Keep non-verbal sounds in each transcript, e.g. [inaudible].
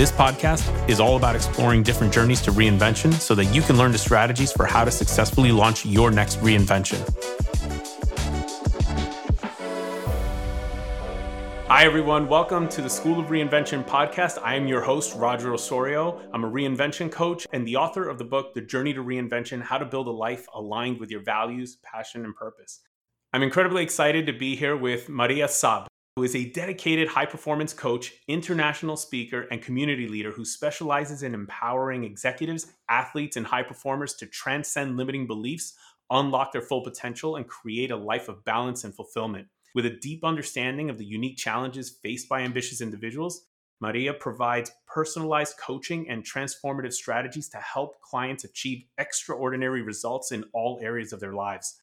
This podcast is all about exploring different journeys to reinvention so that you can learn the strategies for how to successfully launch your next reinvention. Hi, everyone. Welcome to the School of Reinvention podcast. I am your host, Roger Osorio. I'm a reinvention coach and the author of the book, The Journey to Reinvention How to Build a Life Aligned with Your Values, Passion, and Purpose. I'm incredibly excited to be here with Maria Saab who is a dedicated high performance coach, international speaker, and community leader who specializes in empowering executives, athletes, and high performers to transcend limiting beliefs, unlock their full potential, and create a life of balance and fulfillment. With a deep understanding of the unique challenges faced by ambitious individuals, Maria provides personalized coaching and transformative strategies to help clients achieve extraordinary results in all areas of their lives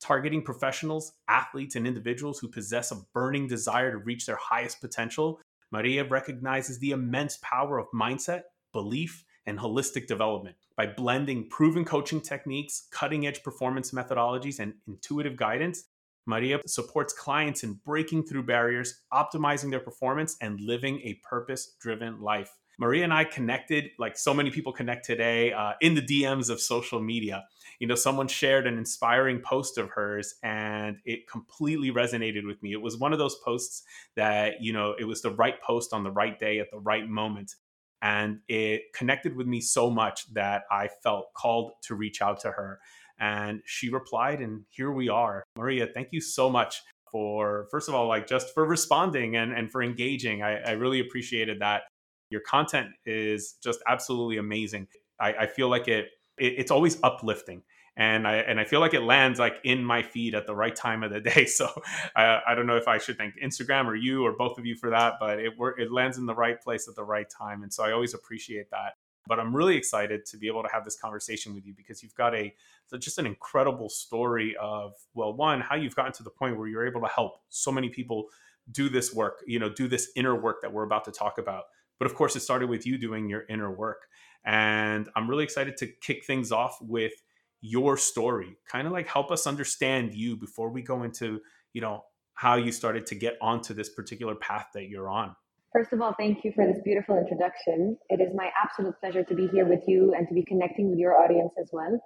targeting professionals, athletes, and individuals who possess a burning desire to reach their highest potential, Maria recognizes the immense power of mindset, belief, and holistic development. By blending proven coaching techniques, cutting edge performance methodologies, and intuitive guidance, Maria supports clients in breaking through barriers, optimizing their performance, and living a purpose driven life. Maria and I connected like so many people connect today uh, in the DMs of social media. You know, someone shared an inspiring post of hers and it completely resonated with me. It was one of those posts that, you know, it was the right post on the right day at the right moment. And it connected with me so much that I felt called to reach out to her. And she replied, and here we are. Maria, thank you so much for, first of all, like just for responding and, and for engaging. I, I really appreciated that your content is just absolutely amazing. I, I feel like it, it it's always uplifting and I and I feel like it lands like in my feed at the right time of the [laughs] day. So I, I don't know if I should thank Instagram or you or both of you for that, but it it lands in the right place at the right time, and so I always appreciate that. But I'm really excited to be able to have this conversation with you because you've got a just an incredible story of well, one how you've gotten to the point where you're able to help so many people do this work, you know, do this inner work that we're about to talk about but of course, it started with you doing your inner work. And I'm really excited to kick things off with your story. Kind of like help us understand you before we go into, you know, how you started to get onto this particular path that you're on. First of all, thank you for this beautiful introduction. It is my absolute pleasure to be here with you and to be connecting with your audience as well.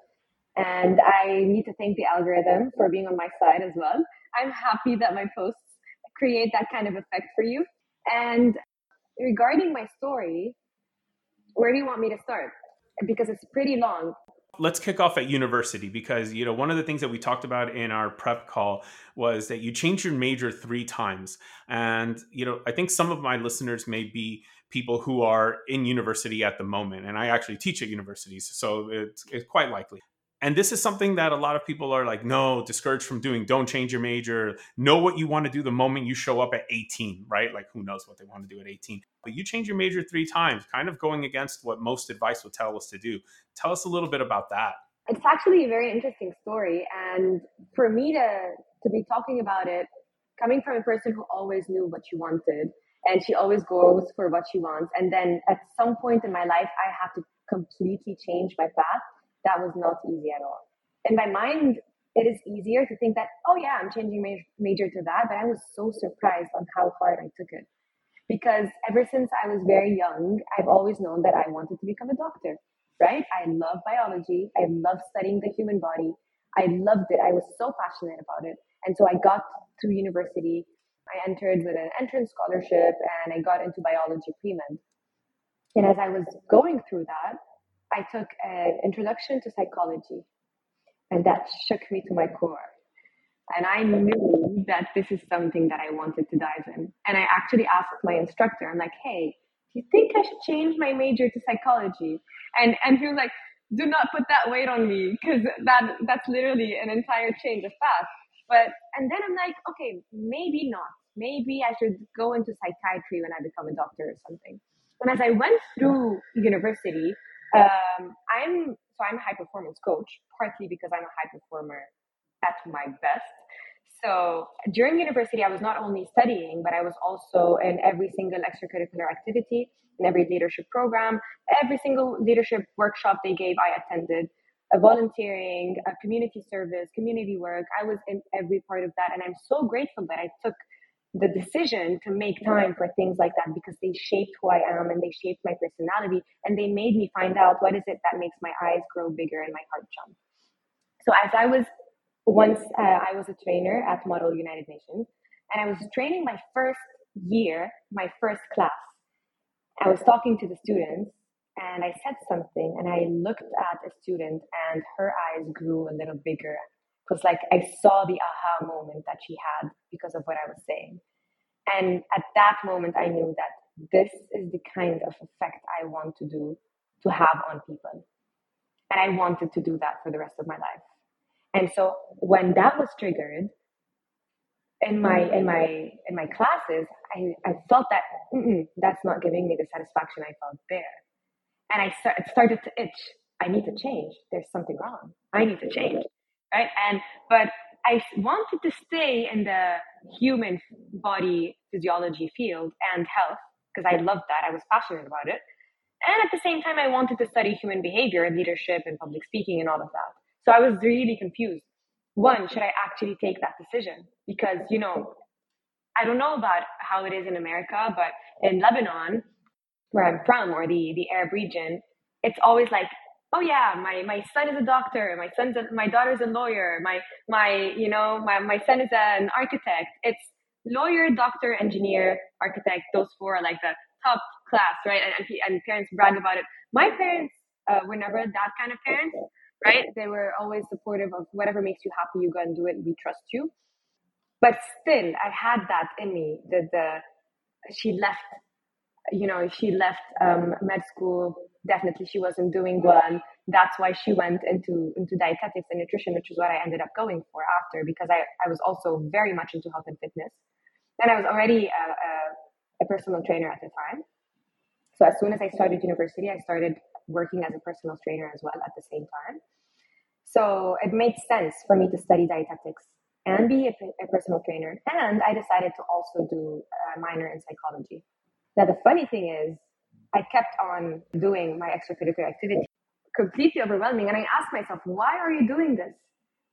And I need to thank the algorithm for being on my side as well. I'm happy that my posts create that kind of effect for you. And regarding my story, where do you want me to start? Because it's pretty long. Let's kick off at university because you know one of the things that we talked about in our prep call was that you changed your major 3 times and you know I think some of my listeners may be people who are in university at the moment and I actually teach at universities so it's, it's quite likely and this is something that a lot of people are like, no, discouraged from doing. Don't change your major. Know what you want to do the moment you show up at 18, right? Like, who knows what they want to do at 18. But you change your major three times, kind of going against what most advice would tell us to do. Tell us a little bit about that. It's actually a very interesting story. And for me to, to be talking about it, coming from a person who always knew what she wanted, and she always goes for what she wants. And then at some point in my life, I have to completely change my path that was not easy at all. In my mind, it is easier to think that, oh yeah, I'm changing major, major to that, but I was so surprised on how hard I took it. Because ever since I was very young, I've always known that I wanted to become a doctor, right? I love biology. I love studying the human body. I loved it. I was so passionate about it. And so I got to university. I entered with an entrance scholarship and I got into biology pre-med. And as I was going through that, I took an introduction to psychology, and that shook me to my core. And I knew that this is something that I wanted to dive in. And I actually asked my instructor, I'm like, hey, do you think I should change my major to psychology? And and he was like, do not put that weight on me because that that's literally an entire change of path. But and then I'm like, okay, maybe not. Maybe I should go into psychiatry when I become a doctor or something. And as I went through university, Um, I'm so I'm a high performance coach, partly because I'm a high performer at my best. So during university, I was not only studying, but I was also in every single extracurricular activity, in every leadership program, every single leadership workshop they gave, I attended. A volunteering, a community service, community work. I was in every part of that, and I'm so grateful that I took the decision to make time for things like that because they shaped who I am and they shaped my personality and they made me find out what is it that makes my eyes grow bigger and my heart jump. So as I was once uh, I was a trainer at Model United Nations and I was training my first year, my first class. I was talking to the students and I said something and I looked at a student and her eyes grew a little bigger because like I saw the aha moment that she had because of what I was saying. And at that moment, I knew that this is the kind of effect I want to do to have on people. And I wanted to do that for the rest of my life. And so when that was triggered in my in my in my classes, I, I felt that that's not giving me the satisfaction I felt there. And I start, it started to itch. I need to change. There's something wrong. I need to change right? And but I wanted to stay in the human body physiology field and health because I loved that. I was passionate about it. And at the same time, I wanted to study human behavior, and leadership, and public speaking, and all of that. So I was really confused. One, should I actually take that decision? Because, you know, I don't know about how it is in America, but in Lebanon, where I'm from, or the, the Arab region, it's always like oh yeah, my, my son is a doctor, my son's a, my daughter's a lawyer, my my you know my, my son is an architect. It's lawyer, doctor, engineer, architect. Those four are like the top class, right? And and, and parents brag about it. My parents uh, were never that kind of parents, right? They were always supportive of whatever makes you happy. You go and do it. We trust you. But still, I had that in me. The the she left, you know, she left um, med school definitely she wasn't doing well. That's why she went into into dietetics and nutrition, which is what I ended up going for after because I, I was also very much into health and fitness. And I was already a, a, a personal trainer at the time. So as soon as I started university, I started working as a personal trainer as well at the same time. So it made sense for me to study dietetics and be a, a personal trainer. And I decided to also do a minor in psychology. Now, the funny thing is, I kept on doing my extracurricular activity, completely overwhelming. And I asked myself, why are you doing this?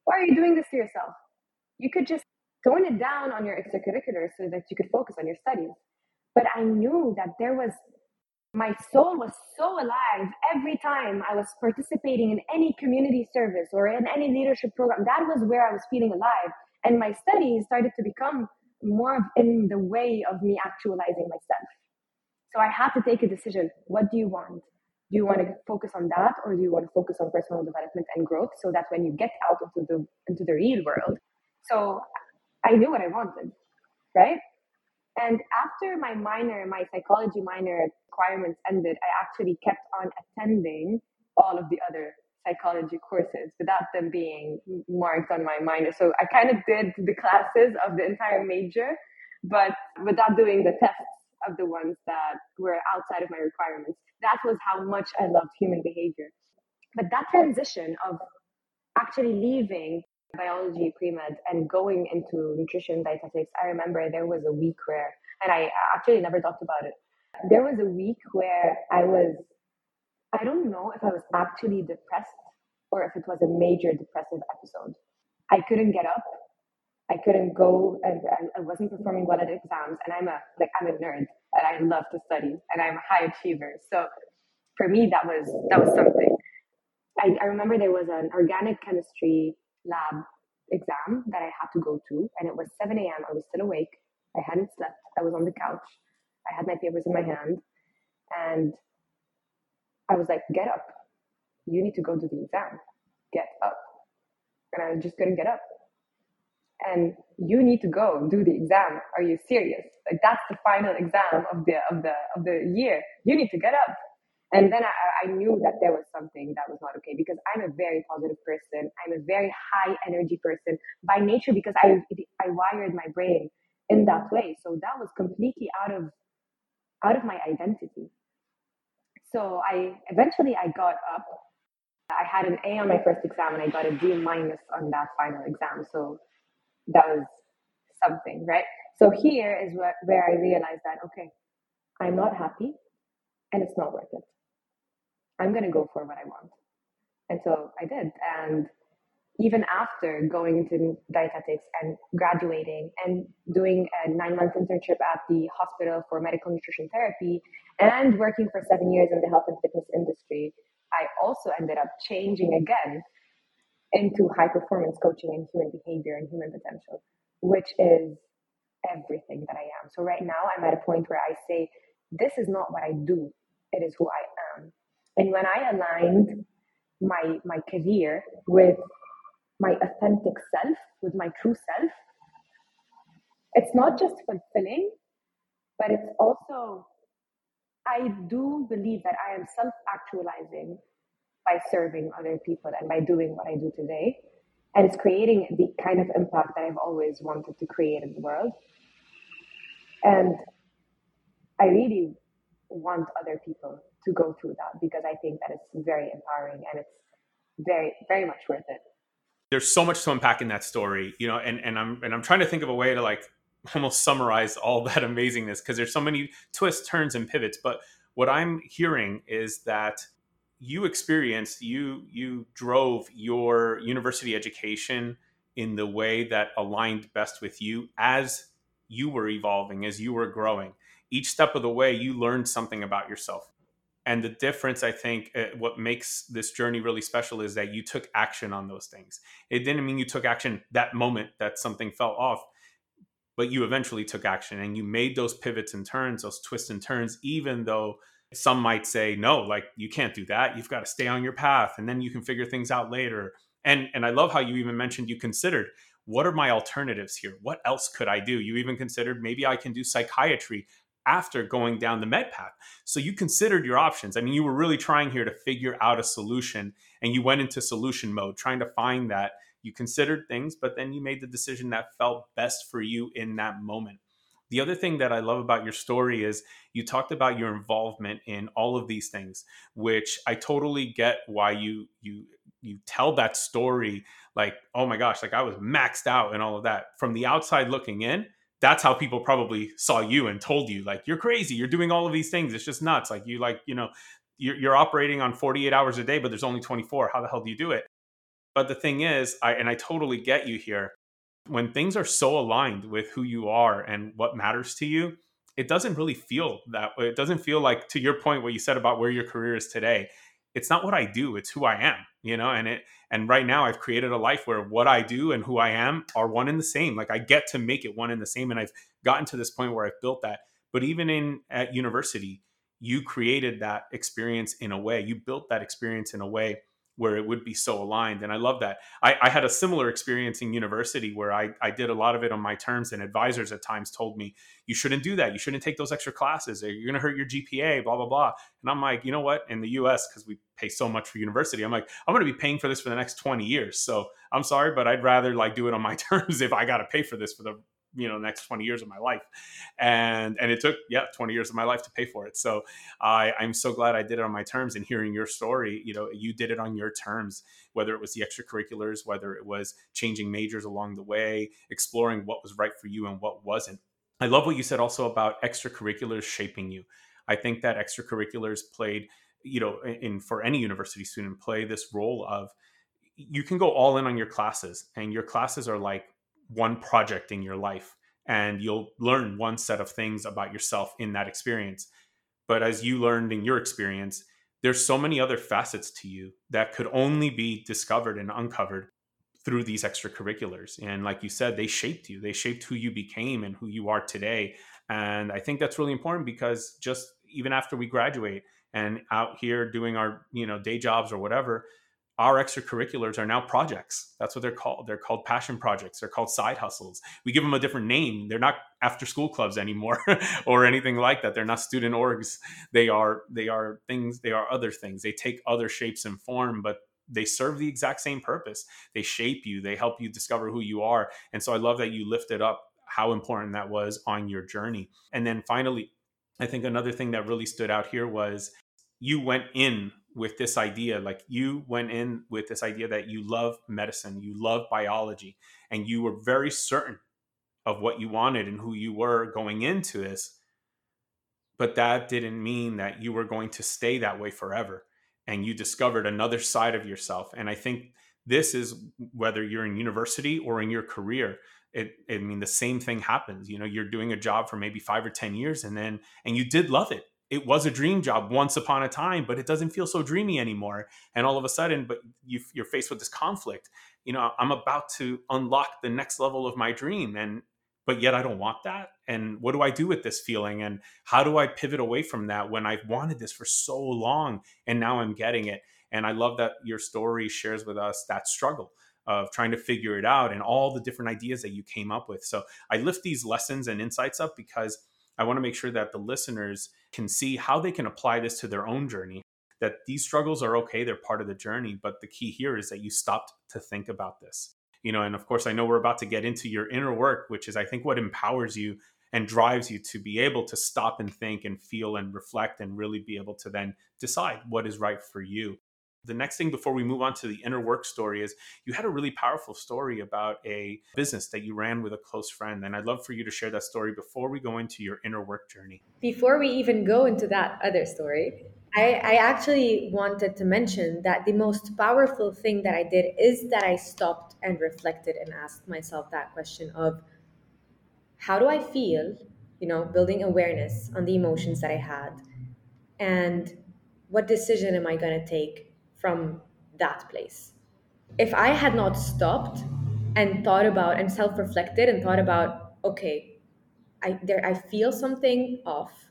Why are you doing this to yourself? You could just tone it down on your extracurricular so that you could focus on your studies. But I knew that there was, my soul was so alive every time I was participating in any community service or in any leadership program. That was where I was feeling alive. And my studies started to become more in the way of me actualizing myself. So I had to take a decision. What do you want? Do you want to focus on that or do you want to focus on personal development and growth so that when you get out into the into the real world? So I knew what I wanted, right? And after my minor, my psychology minor requirements ended, I actually kept on attending all of the other psychology courses without them being marked on my minor. So I kind of did the classes of the entire major, but without doing the tests of the ones that were outside of my requirements. That was how much I loved human behavior. But that transition of actually leaving biology pre-med and going into nutrition dietetics, I remember there was a week where, and I actually never talked about it. There was a week where I was, I don't know if I was actually depressed or if it was a major depressive episode. I couldn't get up. I couldn't go and, I wasn't performing well at exams. And I'm a like I'm a nerd and I love to study and I'm a high achiever. So for me, that was that was something. I, I remember there was an organic chemistry lab exam that I had to go to, and it was 7 a.m. I was still awake. I hadn't slept. I was on the couch. I had my papers in my hand, and I was like, "Get up! You need to go do the exam. Get up!" And I just couldn't get up and you need to go do the exam. Are you serious? Like that's the final exam of the of the of the year. You need to get up. And then I, I knew that there was something that was not okay because I'm a very positive person. I'm a very high energy person by nature because I I wired my brain in that way. So that was completely out of out of my identity. so I eventually I got up. I had an A on my first exam and I got a D minus on that final exam. So was something, right? So here is where, where I realized that okay, I'm not happy and it's not worth it. I'm gonna go for what I want. And so I did. And even after going into dietetics and graduating and doing a nine month internship at the hospital for medical nutrition therapy and working for seven years in the health and fitness industry, I also ended up changing again into high performance coaching and human behavior and human potential, which is everything that I am. So right now I'm at a point where I say, this is not what I do, it is who I am. And when I aligned my my career with my authentic self, with my true self, it's not just fulfilling, but it's also, I do believe that I am self actualizing by serving other people and by doing what I do today. And it's creating the kind of impact that I've always wanted to create in the world. And I really want other people to go through that because I think that it's very empowering and it's very, very much worth it there's so much to unpack in that story, you know, and, and I'm and I'm trying to think of a way to like [laughs] almost summarize all that amazingness because there's so many twists, turns, and pivots. But what I'm hearing is that you experienced you you drove your university education in the way that aligned best with you as you were evolving, as you were growing. Each step of the way, you learned something about yourself and the difference i think uh, what makes this journey really special is that you took action on those things it didn't mean you took action that moment that something fell off but you eventually took action and you made those pivots and turns those twists and turns even though some might say no like you can't do that you've got to stay on your path and then you can figure things out later and and i love how you even mentioned you considered what are my alternatives here what else could i do you even considered maybe i can do psychiatry after going down the med path. So you considered your options. I mean, you were really trying here to figure out a solution and you went into solution mode, trying to find that. You considered things, but then you made the decision that felt best for you in that moment. The other thing that I love about your story is you talked about your involvement in all of these things, which I totally get why you you you tell that story like, oh my gosh, like I was maxed out and all of that. From the outside looking in, that's how people probably saw you and told you like you're crazy you're doing all of these things it's just nuts like you like you know you're, you're operating on 48 hours a day but there's only 24 how the hell do you do it but the thing is i and i totally get you here when things are so aligned with who you are and what matters to you it doesn't really feel that way it doesn't feel like to your point what you said about where your career is today it's not what I do, it's who I am, you know, and it and right now I've created a life where what I do and who I am are one and the same. Like I get to make it one and the same and I've gotten to this point where I've built that. But even in at university, you created that experience in a way. You built that experience in a way where it would be so aligned. And I love that. I, I, had a similar experience in university where I, I did a lot of it on my terms, and advisors at times told me, you shouldn't do that. You shouldn't take those extra classes. You're going to hurt your GPA, blah, blah, blah. And I'm like, you know what? In the US, because we pay so much for university, I'm like, I'm going to be paying for this for the next 20 years. So I'm sorry, but I'd rather like do it on my [laughs] terms if I got to pay for this for the you know next 20 years of my life. And and it took yeah 20 years of my life to pay for it. So i i'm so glad i did it on my terms and hearing your story you know you did it on your terms whether it was the extracurriculars whether it was changing majors along the way exploring what was right for you and what wasn't. I love what you said also about extracurriculars shaping you. I think that extracurriculars played you know in for any university student play this role of you can go all in on your classes and your classes are like one project in your life and you'll learn one set of things about yourself in that experience. But as you learned in your experience, there's so many other facets to you that could only be discovered and uncovered through these extracurriculars. And like you said, they shaped you, they shaped who you became and who you are today. And I think that's really important because just even after we graduate and out here doing our, you know, day jobs or whatever, our extracurriculars are now projects. That's what they're called. They're called passion projects. They're called side hustles. We give them a different name. They're not after school clubs anymore [laughs] or anything like that. They're not student orgs. They are they are things, they are other things. They take other shapes and form, but they serve the exact same purpose. They shape you, they help you discover who you are. And so I love that you lifted up how important that was on your journey. And then finally, I think another thing that really stood out here was you went in with this idea like you went in with this idea that you love medicine you love biology and you were very certain of what you wanted and who you were going into this but that didn't mean that you were going to stay that way forever and you discovered another side of yourself and i think this is whether you're in university or in your career it i mean the same thing happens you know you're doing a job for maybe 5 or 10 years and then and you did love it it was a dream job once upon a time, but it doesn't feel so dreamy anymore. And all of a sudden, but you, you're faced with this conflict. You know, I'm about to unlock the next level of my dream, and but yet I don't want that. And what do I do with this feeling? And how do I pivot away from that when I've wanted this for so long and now I'm getting it? And I love that your story shares with us that struggle of trying to figure it out and all the different ideas that you came up with. So I lift these lessons and insights up because I want to make sure that the listeners can see how they can apply this to their own journey. That these struggles are okay, they're part of the journey. But the key here is that you stopped to think about this. You know, and of course, I know we're about to get into your inner work, which is, I think, what empowers you and drives you to be able to stop and think and feel and reflect and really be able to then decide what is right for you the next thing before we move on to the inner work story is you had a really powerful story about a business that you ran with a close friend. And I'd love for you to share that story before we go into your inner work journey. Before we even go into that other story, I, I actually wanted to mention that the most powerful thing that I did is that I stopped and reflected and asked myself that question of how do I feel, you know, building awareness on the emotions that I had, and what decision am I going to take from that place. If I had not stopped and thought about and self-reflected and thought about, okay, I there I feel something off.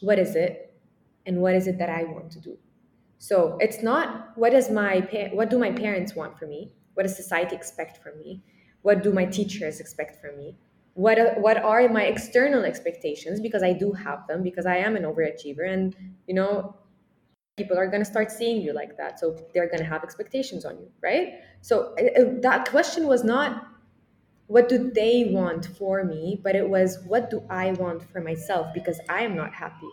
What is it? And what is it that I want to do? So it's not what does my what do my parents want from me? What does society expect from me? What do my teachers expect from me? What what are my external expectations? Because I do have them because I am an overachiever, and you know people are going to start seeing you like that so they're going to have expectations on you right? So uh, that question was not what do they want for me? but it was what do i want for myself? because i am not happy.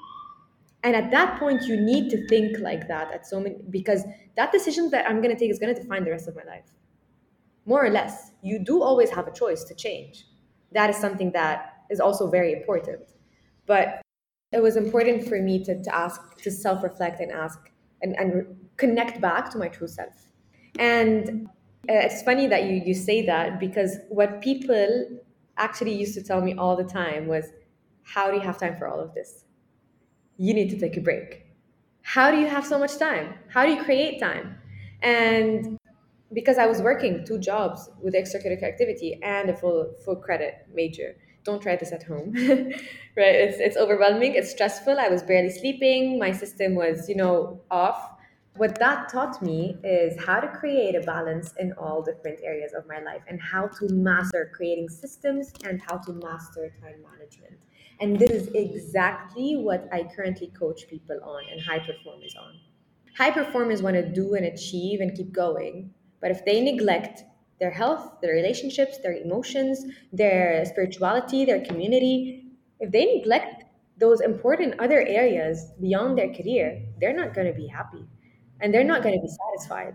And at that point you need to think like that at so many because that decision that i'm going to take is going to define the rest of my life. More or less you do always have a choice to change. That is something that is also very important. But it was important for me to, to ask, to self reflect and ask and, and connect back to my true self. And uh, it's funny that you, you say that because what people actually used to tell me all the time was, How do you have time for all of this? You need to take a break. How do you have so much time? How do you create time? And because I was working two jobs with extracurricular activity and a full full credit major, don't try this at home [laughs] right? It's, it's overwhelming it's stressful. I was barely sleeping. My system was you know off. What that taught me is how to create a balance in all different areas of my life and how to master creating systems and how to master time management. And this is exactly what i currently coach people on and high performers on. High performers want to do and achieve and keep going but if they neglect their health, their relationships, their emotions, their spirituality, their community. If they neglect those important other areas beyond their career, they're not going to be happy and they're not going to be satisfied.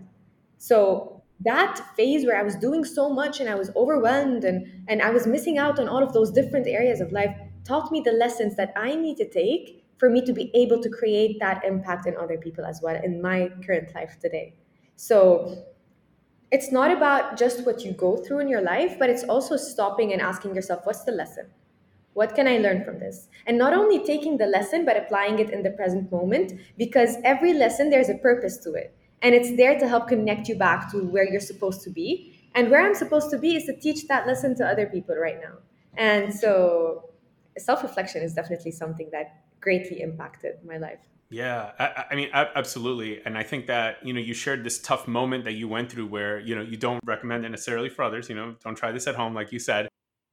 So that phase where I was doing so much and I was overwhelmed and, and I was missing out on all of those different areas of life taught me the lessons that I need to take for me to be able to create that impact in other people as well in my current life today. So it's not about just what you go through in your life, but it's also stopping and asking yourself, what's the lesson? What can I learn from this? And not only taking the lesson, but applying it in the present moment, because every lesson, there's a purpose to it. And it's there to help connect you back to where you're supposed to be. And where I'm supposed to be is to teach that lesson to other people right now. And so self reflection is definitely something that greatly impacted my life. Yeah, I, I, mean, absolutely, and I think that you know you shared this tough moment that you went through, where you know you don't recommend it necessarily for others. You know, don't try this at home, like you said.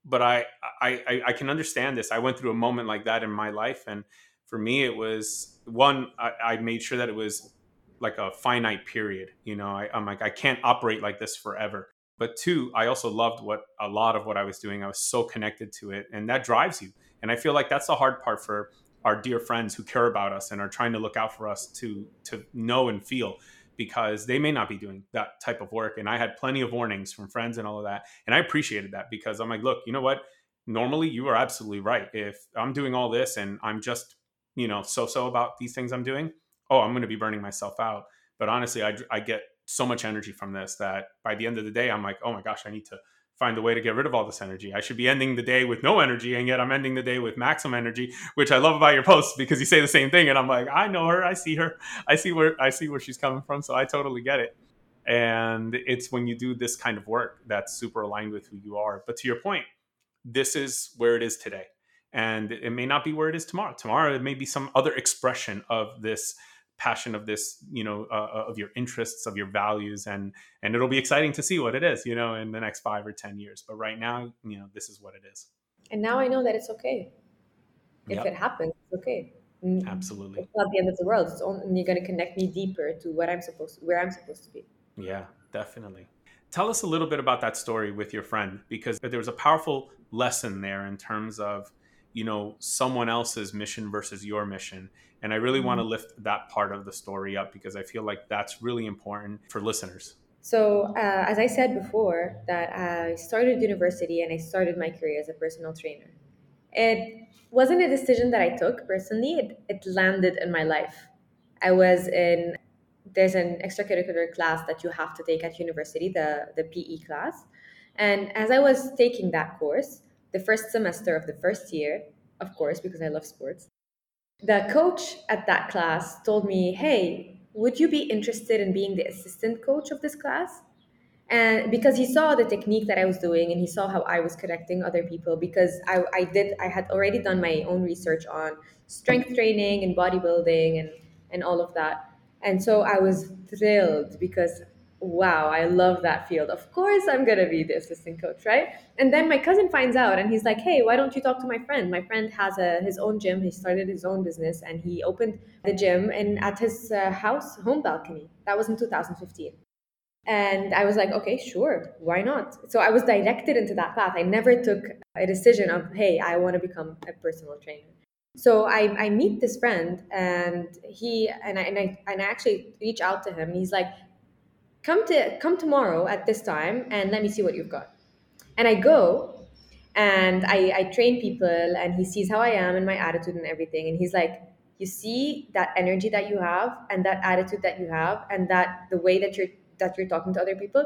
But I, I, I can understand this. I went through a moment like that in my life, and for me, it was one. I, I made sure that it was like a finite period. You know, I, I'm like I can't operate like this forever. But two, I also loved what a lot of what I was doing. I was so connected to it, and that drives you. And I feel like that's the hard part for our dear friends who care about us and are trying to look out for us to to know and feel because they may not be doing that type of work. And i had plenty of warnings from friends and all of that. And i appreciated that because i'm like look you know what? Normally you are absolutely right. If i'm doing all this and i'm just you know so so about these things i'm doing oh i'm going to be burning myself out. But honestly I, I get so much energy from this that by the end of the day i'm like oh my gosh i need to find a way to get rid of all this energy. I should be ending the day with no energy, and yet I'm ending the day with maximum energy, which I love about your posts because you say the same thing, and I'm like, I know her, I see her, I see where I see where she's coming from, so I totally get it. And it's when you do this kind of work that's super aligned with who you are. But to your point, this is where it is today, and it may not be where it is tomorrow. Tomorrow, it may be some other expression of this passion of this you know uh, uh, of your interests of your values and and it'll be exciting to see what it is you know in the next five or ten years. But right now you know this is what it is. And now i know that it's okay. If yep. it happens it's okay. Absolutely. it's not the end of the world. It's only going to connect me deeper to what i'm supposed to, where i'm supposed to be. Yeah definitely. Tell us a little bit about that story with your friend because there was a powerful lesson there in terms of you know someone else's mission versus your mission and i really mm-hmm. want to lift that part of the story up because i feel like that's really important for listeners. So uh, as i said before that i started university and i started my career as a personal trainer. It wasn't a decision that i took personally it, it landed in my life. I was in there's an extracurricular class that you have to take at university the, the pe class. And as i was taking that course the first semester of the first year, of course, because I love sports, the coach at that class told me, Hey, would you be interested in being the assistant coach of this class? And because he saw the technique that I was doing and he saw how I was connecting other people, because I, I did, I had already done my own research on strength training and bodybuilding and, and all of that. And so I was thrilled because wow, I love that field. Of course, I'm going to be the assistant coach, right? And then my cousin finds out and he's like, hey, why don't you talk to my friend? My friend has a, his own gym. He started his own business and he opened the gym and at his uh, house, home balcony. That was in 2015. And I was like, okay, sure, why not? So I was directed into that path. I never took a decision of, hey, I want to become a personal trainer. So I, I meet this friend and he and I, and I and I actually reach out to him. He's like, come to come tomorrow at this time and let me see what you've got. And i go and I, I train people and he sees how i am and my attitude and everything. And he's like you see that energy that you have and that attitude that you have and that the way that you're that you're talking to other people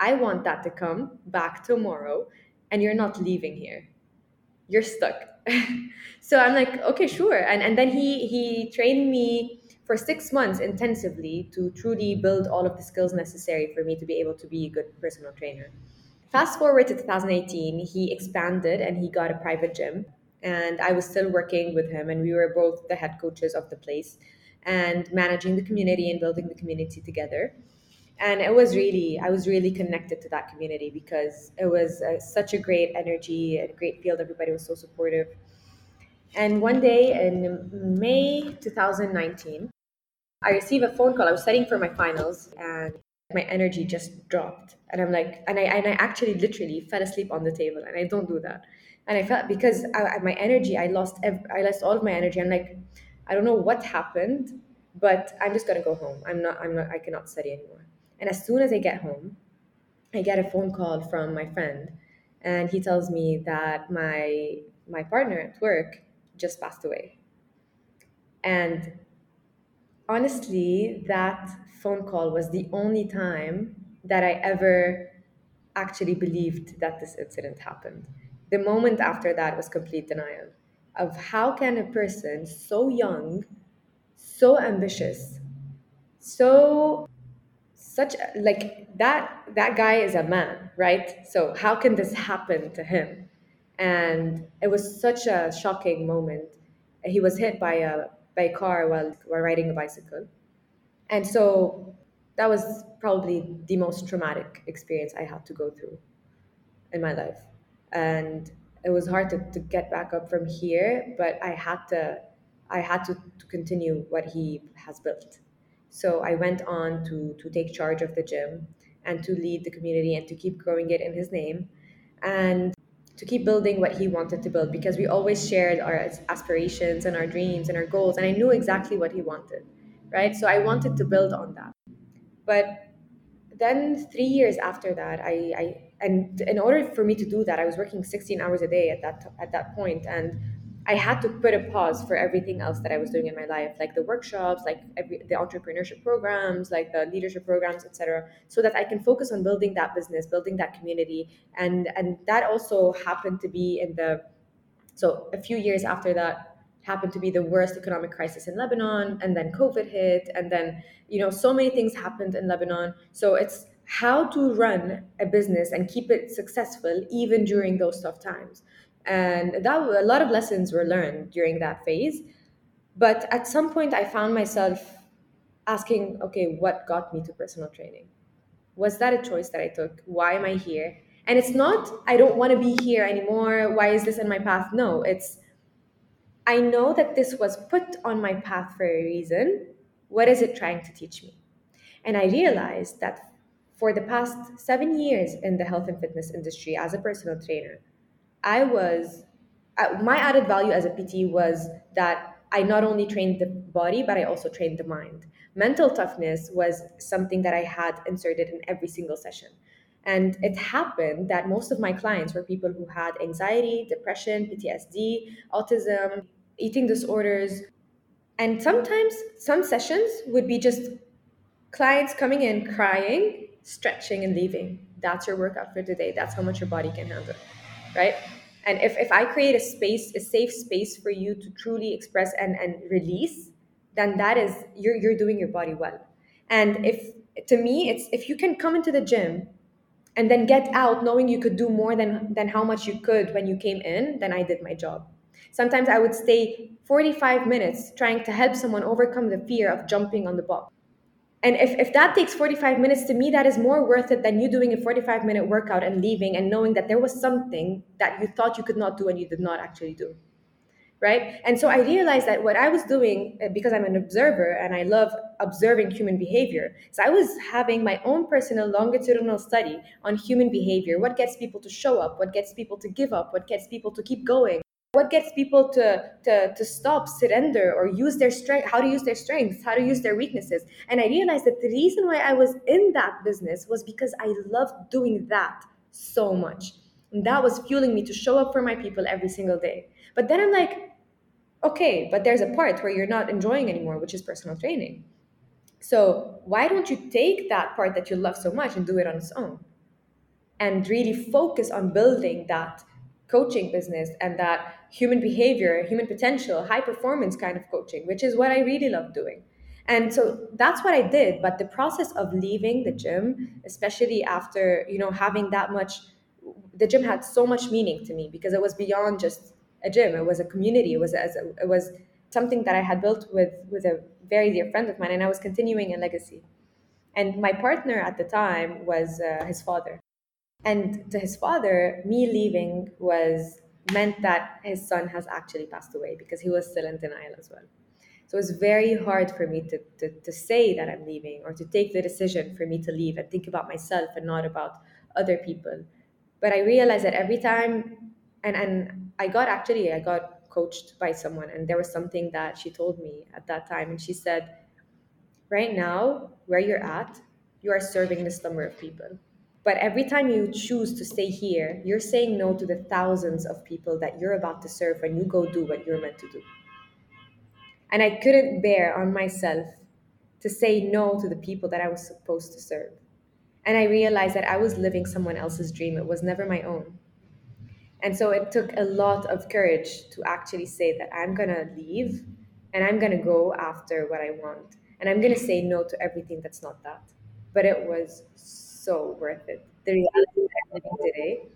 i want that to come back tomorrow and you're not leaving here. You're stuck. [laughs] So i'm like okay sure. And and then he he trained me for six months intensively to truly build all of the skills necessary for me to be able to be a good personal trainer. Fast forward to 2018, he expanded and he got a private gym. And I was still working with him, and we were both the head coaches of the place and managing the community and building the community together. And it was really, I was really connected to that community because it was uh, such a great energy, a great field. Everybody was so supportive. And one day in May 2019, I received a phone call. I was studying for my finals and my energy just dropped. And I'm like, and I, and I actually literally fell asleep on the table. And I don't do that. And I felt because I, my energy, I lost, every, I lost all of my energy. I'm like, I don't know what happened, but I'm just gonna go home. I'm not, I'm not, I cannot study anymore. And as soon as I get home, I get a phone call from my friend, and he tells me that my my partner at work just passed away. And honestly, that phone call was the only time that I ever actually believed that this incident happened. The moment after that was complete denial of how can a person so young, so ambitious, so such like that that guy is a man, right? So how can this happen to him? And it was such a shocking moment. He was hit by a by car while, while riding a bicycle. And so that was probably the most traumatic experience I had to go through in my life. And it was hard to, to get back up from here, but I had to I had to, to continue what he has built. So I went on to to take charge of the gym and to lead the community and to keep growing it in his name. And to keep building what he wanted to build because we always shared our aspirations and our dreams and our goals and I knew exactly what he wanted right? So I wanted to build on that. But then 3 years after that I, I and in order for me to do that I was working 16 hours a day at that at that point and I had to put a pause for everything else that I was doing in my life, like the workshops, like every, the entrepreneurship programs, like the leadership programs, etc., so that I can focus on building that business, building that community, and and that also happened to be in the so a few years after that happened to be the worst economic crisis in Lebanon, and then COVID hit, and then you know so many things happened in Lebanon. So it's how to run a business and keep it successful even during those tough times and that a lot of lessons were learned during that phase. But at some point i found myself asking okay what got me to personal training? Was that a choice that i took? Why am i here? And it's not i don't want to be here anymore. Why is this in my path? No it's i know that this was put on my path for a reason. What is it trying to teach me? And i realized that for the past seven years in the health and fitness industry as a personal trainer I was, my added value as a PT was that I not only trained the body, but I also trained the mind. Mental toughness was something that I had inserted in every single session. And it happened that most of my clients were people who had anxiety, depression, PTSD, autism, eating disorders. And sometimes some sessions would be just clients coming in crying, stretching, and leaving. That's your workout for today. That's how much your body can handle right? And if, if I create a space, a safe space for you to truly express and, and release, then that is you're you're doing your body well. And if to me it's if you can come into the gym and then get out knowing you could do more than than how much you could when you came in, then I did my job. Sometimes I would stay 45 minutes trying to help someone overcome the fear of jumping on the box and if, if that takes 45 minutes to me that is more worth it than you doing a 45 minute workout and leaving and knowing that there was something that you thought you could not do and you did not actually do right? And so i realized that what i was doing uh, because i'm an observer and i love observing human behavior so i was having my own personal longitudinal study on human behavior what gets people to show up what gets people to give up what gets people to keep going what gets people to, to, to stop surrender or use their strength how to use their strengths how to use their weaknesses? And i realized that the reason why i was in that business was because i loved doing that so much. And that was fueling me to show up for my people every single day. But then i'm like okay but there's a part where you're not enjoying anymore which is personal training. So why don't you take that part that you love so much and do it on its own? And really focus on building that coaching business and that human behavior, human potential, high performance kind of coaching, which is what I really love doing. And so that's what I did. But the process of leaving the gym, especially after, you know, having that much, the gym had so much meaning to me because it was beyond just a gym. It was a community. It was, a, it was something that I had built with, with a very dear friend of mine and I was continuing a legacy. And my partner at the time was uh, his father. And to his father, me leaving was meant that his son has actually passed away because he was still in denial as well. So it's very hard for me to, to, to say that I'm leaving or to take the decision for me to leave and think about myself and not about other people. But I realized that every time, and, and I got actually, I got coached by someone, and there was something that she told me at that time. And she said, Right now, where you're at, you are serving this number of people but every time you choose to stay here, you're saying no to the thousands of people that you're about to serve when you go do what you're meant to do. And I couldn't bear on myself to say no to the people that I was supposed to serve. And I realized that I was living someone else's dream, it was never my own. And so it took a lot of courage to actually say that I'm gonna leave and I'm gonna go after what I want. And I'm gonna say no to everything that's not that. But it was so worth it. The reality that I'm living today,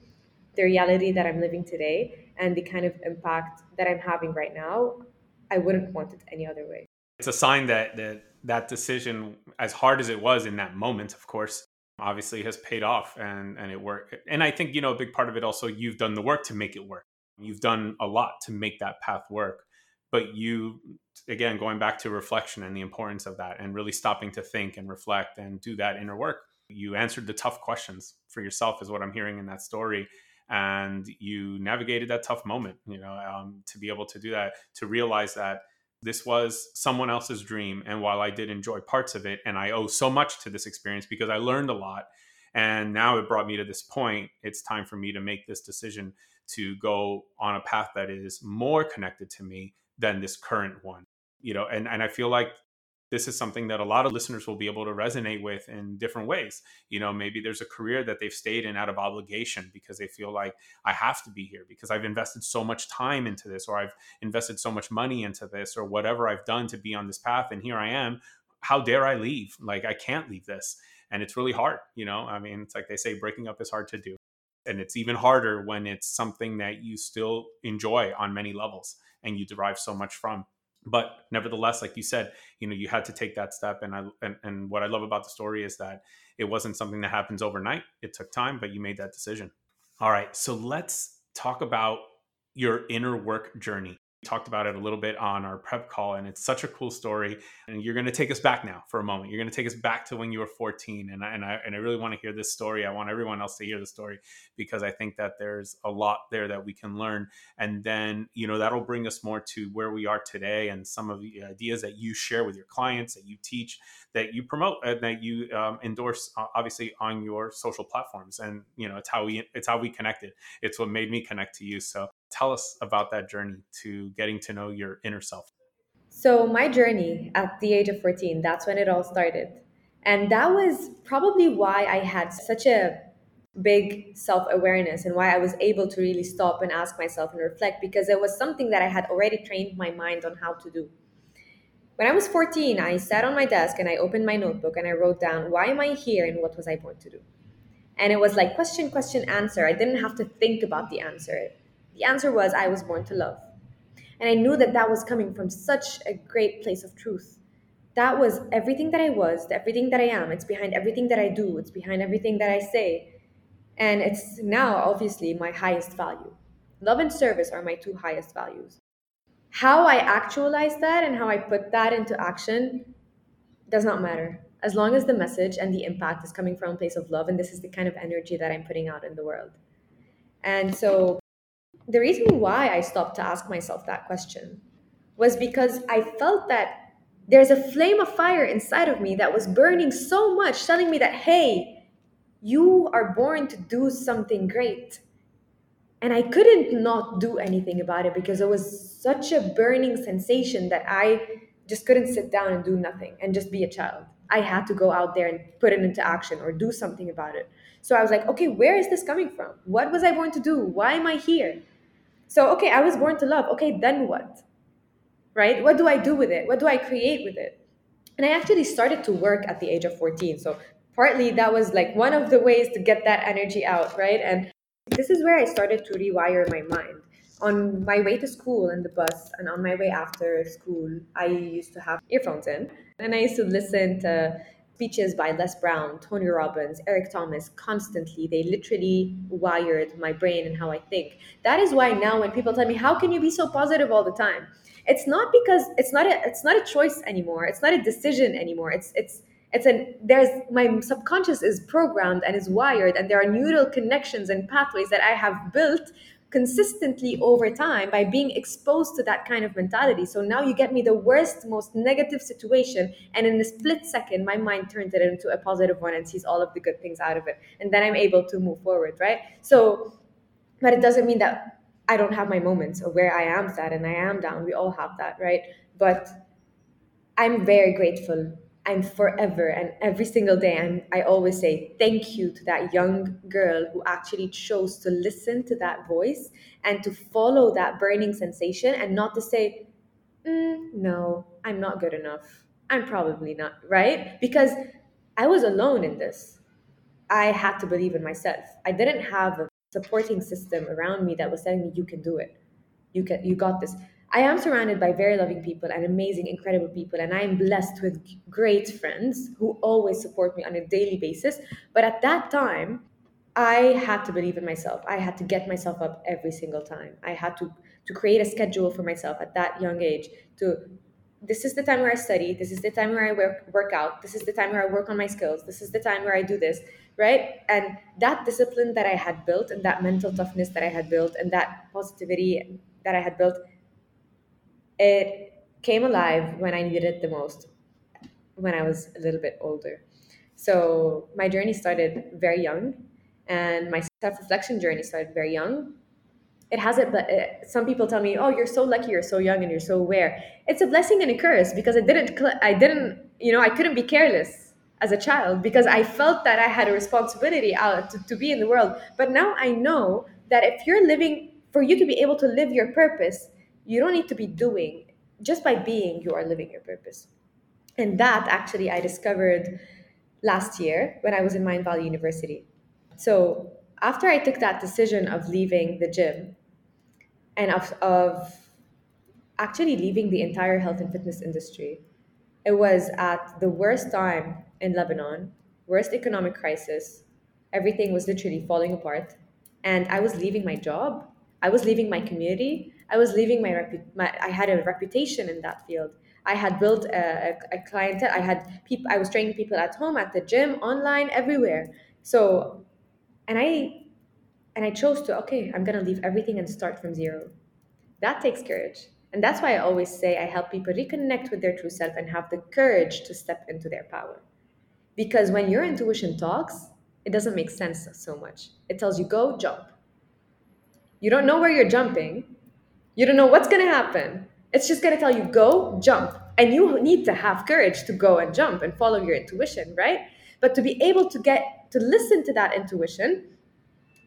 the reality that I'm living today, and the kind of impact that I'm having right now, I wouldn't want it any other way. It's a sign that that that decision, as hard as it was in that moment, of course, obviously has paid off and and it worked. And I think you know a big part of it also you've done the work to make it work. You've done a lot to make that path work. But you, again, going back to reflection and the importance of that, and really stopping to think and reflect and do that inner work you answered the tough questions for yourself is what i'm hearing in that story and you navigated that tough moment you know um, to be able to do that to realize that this was someone else's dream and while i did enjoy parts of it and i owe so much to this experience because i learned a lot and now it brought me to this point it's time for me to make this decision to go on a path that is more connected to me than this current one you know and and i feel like this is something that a lot of listeners will be able to resonate with in different ways. You know, maybe there's a career that they've stayed in out of obligation because they feel like I have to be here because I've invested so much time into this or I've invested so much money into this or whatever I've done to be on this path and here I am. How dare I leave? Like I can't leave this. And it's really hard, you know? I mean, it's like they say breaking up is hard to do. And it's even harder when it's something that you still enjoy on many levels and you derive so much from but nevertheless like you said you know you had to take that step and i and, and what i love about the story is that it wasn't something that happens overnight. It took time but you made that decision. All right so let's talk about your inner work journey talked about it a little bit on our prep call and it's such a cool story and you're going to take us back now for a moment. You're going to take us back to when you were 14 and I, and I and I really want to hear this story. I want everyone else to hear the story because I think that there's a lot there that we can learn and then you know that'll bring us more to where we are today and some of the ideas that you share with your clients that you teach that you promote and that you um, endorse obviously on your social platforms and you know it's how we it's how we connected it's what made me connect to you so Tell us about that journey to getting to know your inner self. So, my journey at the age of 14, that's when it all started. And that was probably why I had such a big self awareness and why I was able to really stop and ask myself and reflect because it was something that I had already trained my mind on how to do. When I was 14, I sat on my desk and I opened my notebook and I wrote down, why am I here and what was I born to do? And it was like question, question, answer. I didn't have to think about the answer. The answer was, I was born to love. And I knew that that was coming from such a great place of truth. That was everything that I was, everything that I am. It's behind everything that I do, it's behind everything that I say. And it's now, obviously, my highest value. Love and service are my two highest values. How I actualize that and how I put that into action does not matter. As long as the message and the impact is coming from a place of love, and this is the kind of energy that I'm putting out in the world. And so the reason why I stopped to ask myself that question was because I felt that there's a flame of fire inside of me that was burning so much, telling me that, hey, you are born to do something great. And I couldn't not do anything about it because it was such a burning sensation that I just couldn't sit down and do nothing and just be a child. I had to go out there and put it into action or do something about it. So I was like, okay, where is this coming from? What was I born to do? Why am I here? So, okay, I was born to love. Okay, then what? Right? What do I do with it? What do I create with it? And I actually started to work at the age of 14. So, partly that was like one of the ways to get that energy out, right? And this is where I started to rewire my mind. On my way to school in the bus and on my way after school, I used to have earphones in and I used to listen to speeches by Les Brown, Tony Robbins, Eric Thomas constantly. They literally wired my brain and how I think. That is why now when people tell me, "How can you be so positive all the time?" It's not because it's not a it's not a choice anymore. It's not a decision anymore. It's it's it's an there's my subconscious is programmed and is wired and there are neural connections and pathways that I have built consistently over time by being exposed to that kind of mentality. So now you get me the worst, most negative situation, and in a split second, my mind turns it into a positive one and sees all of the good things out of it. And then I'm able to move forward, right? So, but it doesn't mean that I don't have my moments of where I am sad and I am down. We all have that, right? But I'm very grateful I'm forever and every single day I'm, I always say thank you to that young girl who actually chose to listen to that voice and to follow that burning sensation and not to say, mm, no, I'm not good enough. I'm probably not, right? Because I was alone in this. I had to believe in myself. I didn't have a supporting system around me that was telling me you can do it. You can you got this. I am surrounded by very loving people and amazing, incredible people, and I am blessed with great friends who always support me on a daily basis. But at that time, I had to believe in myself. I had to get myself up every single time. I had to to create a schedule for myself at that young age. To this is the time where I study. This is the time where I work work out. This is the time where I work on my skills. This is the time where I do this right? And that discipline that I had built and that mental toughness that I had built and that positivity that I had built, it came alive when I needed it the most, when I was a little bit older. So my journey started very young, and my self reflection journey started very young. It hasn't, but uh, some people tell me, "Oh, you're so lucky, you're so young, and you're so aware." It's a blessing and a curse because I didn't, I didn't, you know, I couldn't be careless as a child because I felt that I had a responsibility out to, to be in the world. But now I know that if you're living, for you to be able to live your purpose, you don't need to be doing. Just by being, you are living your purpose. And that actually I discovered last year when I was in Mindvalley University. So after I took that decision of leaving the gym and of, of actually leaving the entire health and fitness industry, it was at the worst time in Lebanon, worst economic crisis. Everything was literally falling apart. And I was leaving my job. I was leaving my community. I was leaving my, repu- my I had a reputation in that field. I had built a, a, clientele. I had people. I was training people at home, at the gym, online, everywhere. So, and I, and I chose to. Okay, I'm gonna leave everything and start from zero. That takes courage, and that's why I always say I help people reconnect with their true self and have the courage to step into their power. Because when your intuition talks, it doesn't make sense so much. It tells you go jump. You don't know where you're jumping. You don't know what's gonna happen it's just going to tell you go, jump. And you need to have courage to go and jump and follow your intuition, right? But to be able to get to listen to that intuition,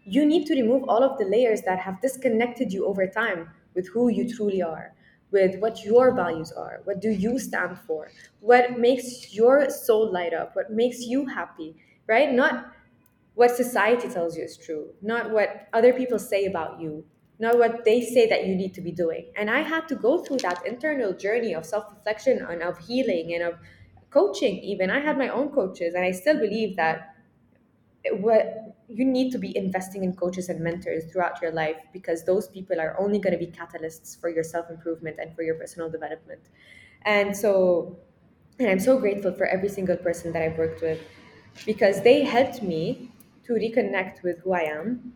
you need to remove all of the layers that have disconnected you over time with who you truly are, with what your values are, what do you stand for, what makes your soul light up, what makes you happy, right? Not what society tells you is true, not what other people say about you, not what they say that you need to be doing. And I had to go through that internal journey of self reflection and of healing and of coaching, even. I had my own coaches, and I still believe that what you need to be investing in coaches and mentors throughout your life because those people are only going to be catalysts for your self improvement and for your personal development. And so, and I'm so grateful for every single person that I've worked with because they helped me to reconnect with who I am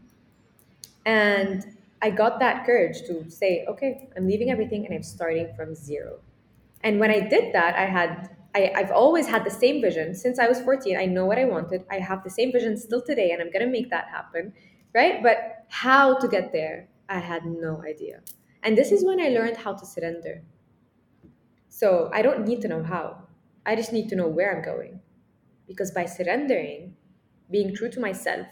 and I got that courage to say, okay, I'm leaving everything and I'm starting from zero. And when I did that, I had I, I've always had the same vision since I was 14. I know what I wanted. I have the same vision still today, and I'm gonna make that happen, right? But how to get there, I had no idea. And this is when I learned how to surrender. So I don't need to know how. I just need to know where I'm going. Because by surrendering, being true to myself,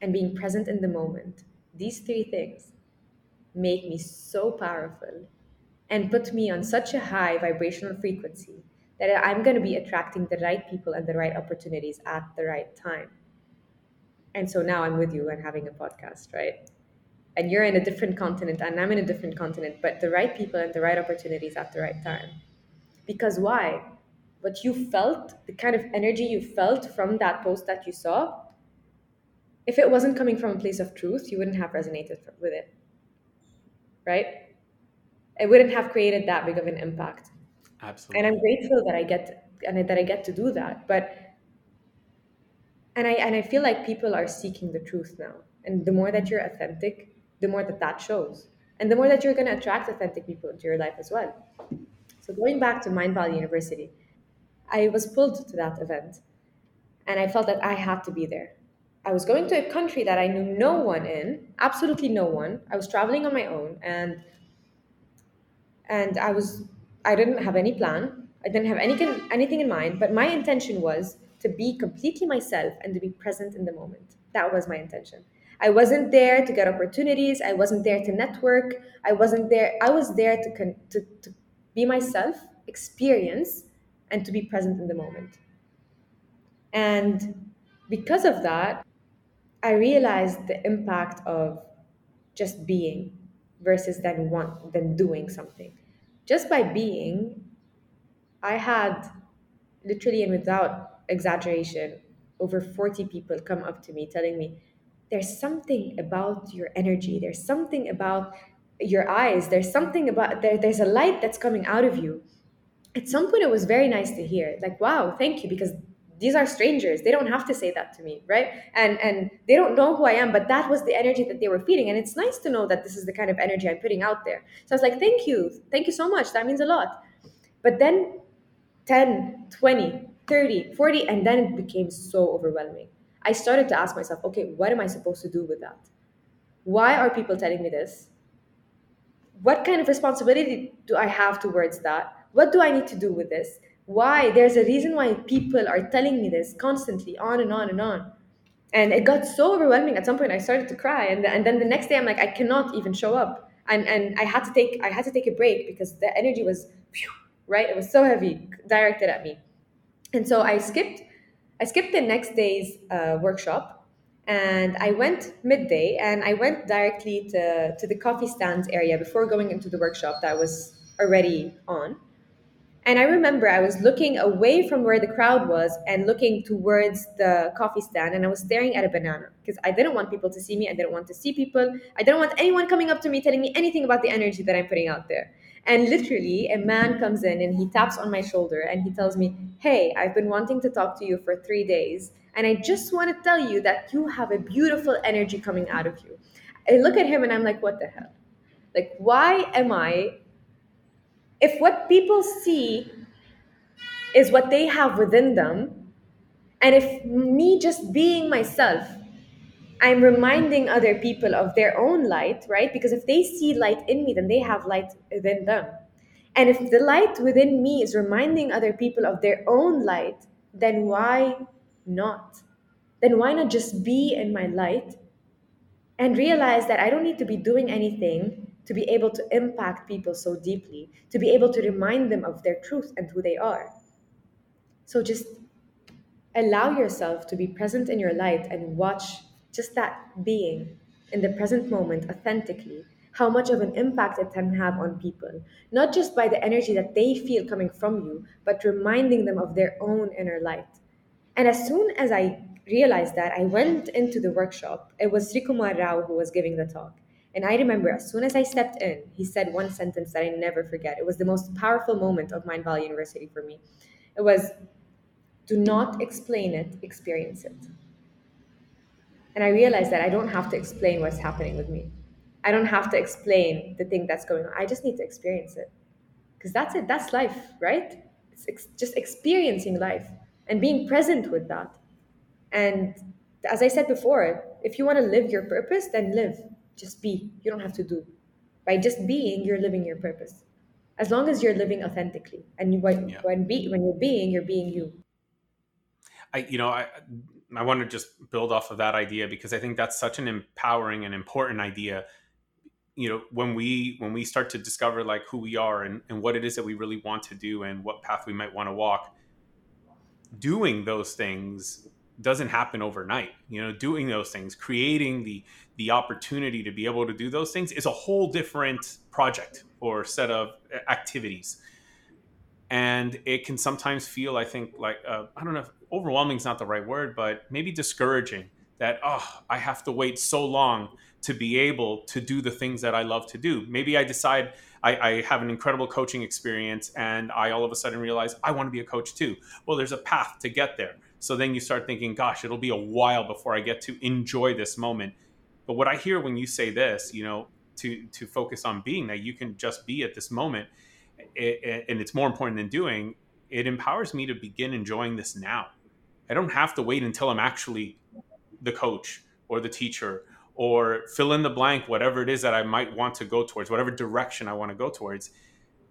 and being present in the moment, these three things make me so powerful and put me on such a high vibrational frequency that I'm going to be attracting the right people and the right opportunities at the right time. And so now I'm with you and having a podcast, right? And you're in a different continent and I'm in a different continent, but the right people and the right opportunities at the right time. Because why? What you felt, the kind of energy you felt from that post that you saw, if it wasn't coming from a place of truth, you wouldn't have resonated with it. Right? It wouldn't have created that big of an impact. Absolutely. And I'm grateful that I get and that I get to do that. But and I and I feel like people are seeking the truth now. And the more that you're authentic, the more that that shows. And the more that you're going to attract authentic people into your life as well. So going back to Mindvalley University, I was pulled to that event and I felt that I had to be there. I was going to a country that I knew no one in, absolutely no one. I was traveling on my own and and I was I didn't have any plan. I didn't have anything anything in mind, but my intention was to be completely myself and to be present in the moment. That was my intention. I wasn't there to get opportunities. I wasn't there to network. I wasn't there. I was there to, con- to, to be myself, experience, and to be present in the moment. And because of that, I realized the impact of just being versus then want then doing something. Just by being, I had literally and without exaggeration, over 40 people come up to me telling me, there's something about your energy, there's something about your eyes, there's something about there, there's a light that's coming out of you. At some point it was very nice to hear. Like, wow, thank you, because these are strangers. They don't have to say that to me right? And and they don't know who i am but that was the energy that they were feeding. And it's nice to know that this is the kind of energy i'm putting out there. So i was like thank you. Thank you so much. That means a lot. But then 10 20 30 40 and then it became so overwhelming. I started to ask myself okay what am i supposed to do with that? Why are people telling me this? What kind of responsibility do i have towards that? What do i need to do with this why? There's a reason why people are telling me this constantly on and on and on. And it got so overwhelming. At some point i started to cry. And, and then the next day i'm like i cannot even show up. And, and i had to take i had to take a break because the energy was right? It was so heavy directed at me. And so i skipped i skipped the next day's uh, workshop. And i went midday and i went directly to, to the coffee stands area before going into the workshop that was already on and I remember I was looking away from where the crowd was and looking towards the coffee stand, and I was staring at a banana because I didn't want people to see me. I didn't want to see people. I didn't want anyone coming up to me telling me anything about the energy that I'm putting out there. And literally, a man comes in and he taps on my shoulder and he tells me, Hey, I've been wanting to talk to you for three days. And I just want to tell you that you have a beautiful energy coming out of you. I look at him and I'm like, What the hell? Like, why am I if what people see is what they have within them, and if me just being myself, I'm reminding other people of their own light, right? Because if they see light in me, then they have light within them. And if the light within me is reminding other people of their own light, then why not? Then why not just be in my light and realize that I don't need to be doing anything to be able to impact people so deeply, to be able to remind them of their truth and who they are. So just allow yourself to be present in your light and watch just that being in the present moment authentically how much of an impact it can have on people. Not just by the energy that they feel coming from you but reminding them of their own inner light. And as soon as i realized that i went into the workshop. It was Sri Kumar Rao who was giving the talk and I remember as soon as I stepped in, he said one sentence that I never forget. It was the most powerful moment of Mindvalley University for me. It was, do not explain it, experience it. And I realized that I don't have to explain what's happening with me. I don't have to explain the thing that's going on. I just need to experience it. Because that's it. That's life, right? It's ex- just experiencing life and being present with that. And as I said before, if you want to live your purpose, then live just be. You don't have to do. By just being, you're living your purpose. As long as you're living authentically, and when yeah. when be when you're being, you're being you. I you know I I want to just build off of that idea because I think that's such an empowering and important idea. You know, when we when we start to discover like who we are and, and what it is that we really want to do and what path we might want to walk, doing those things doesn't happen overnight you know doing those things creating the the opportunity to be able to do those things is a whole different project or set of activities. And it can sometimes feel i think like uh, i don't know if overwhelming is not the right word but maybe discouraging that oh i have to wait so long to be able to do the things that i love to do. Maybe i decide I, I, have an incredible coaching experience and i all of a sudden realize i want to be a coach too. Well there's a path to get there. So then you start thinking, gosh, it'll be a while before I get to enjoy this moment. But what I hear when you say this, you know, to to focus on being that you can just be at this moment, it, and it's more important than doing. It empowers me to begin enjoying this now. I don't have to wait until I'm actually the coach or the teacher or fill in the blank whatever it is that I might want to go towards, whatever direction I want to go towards.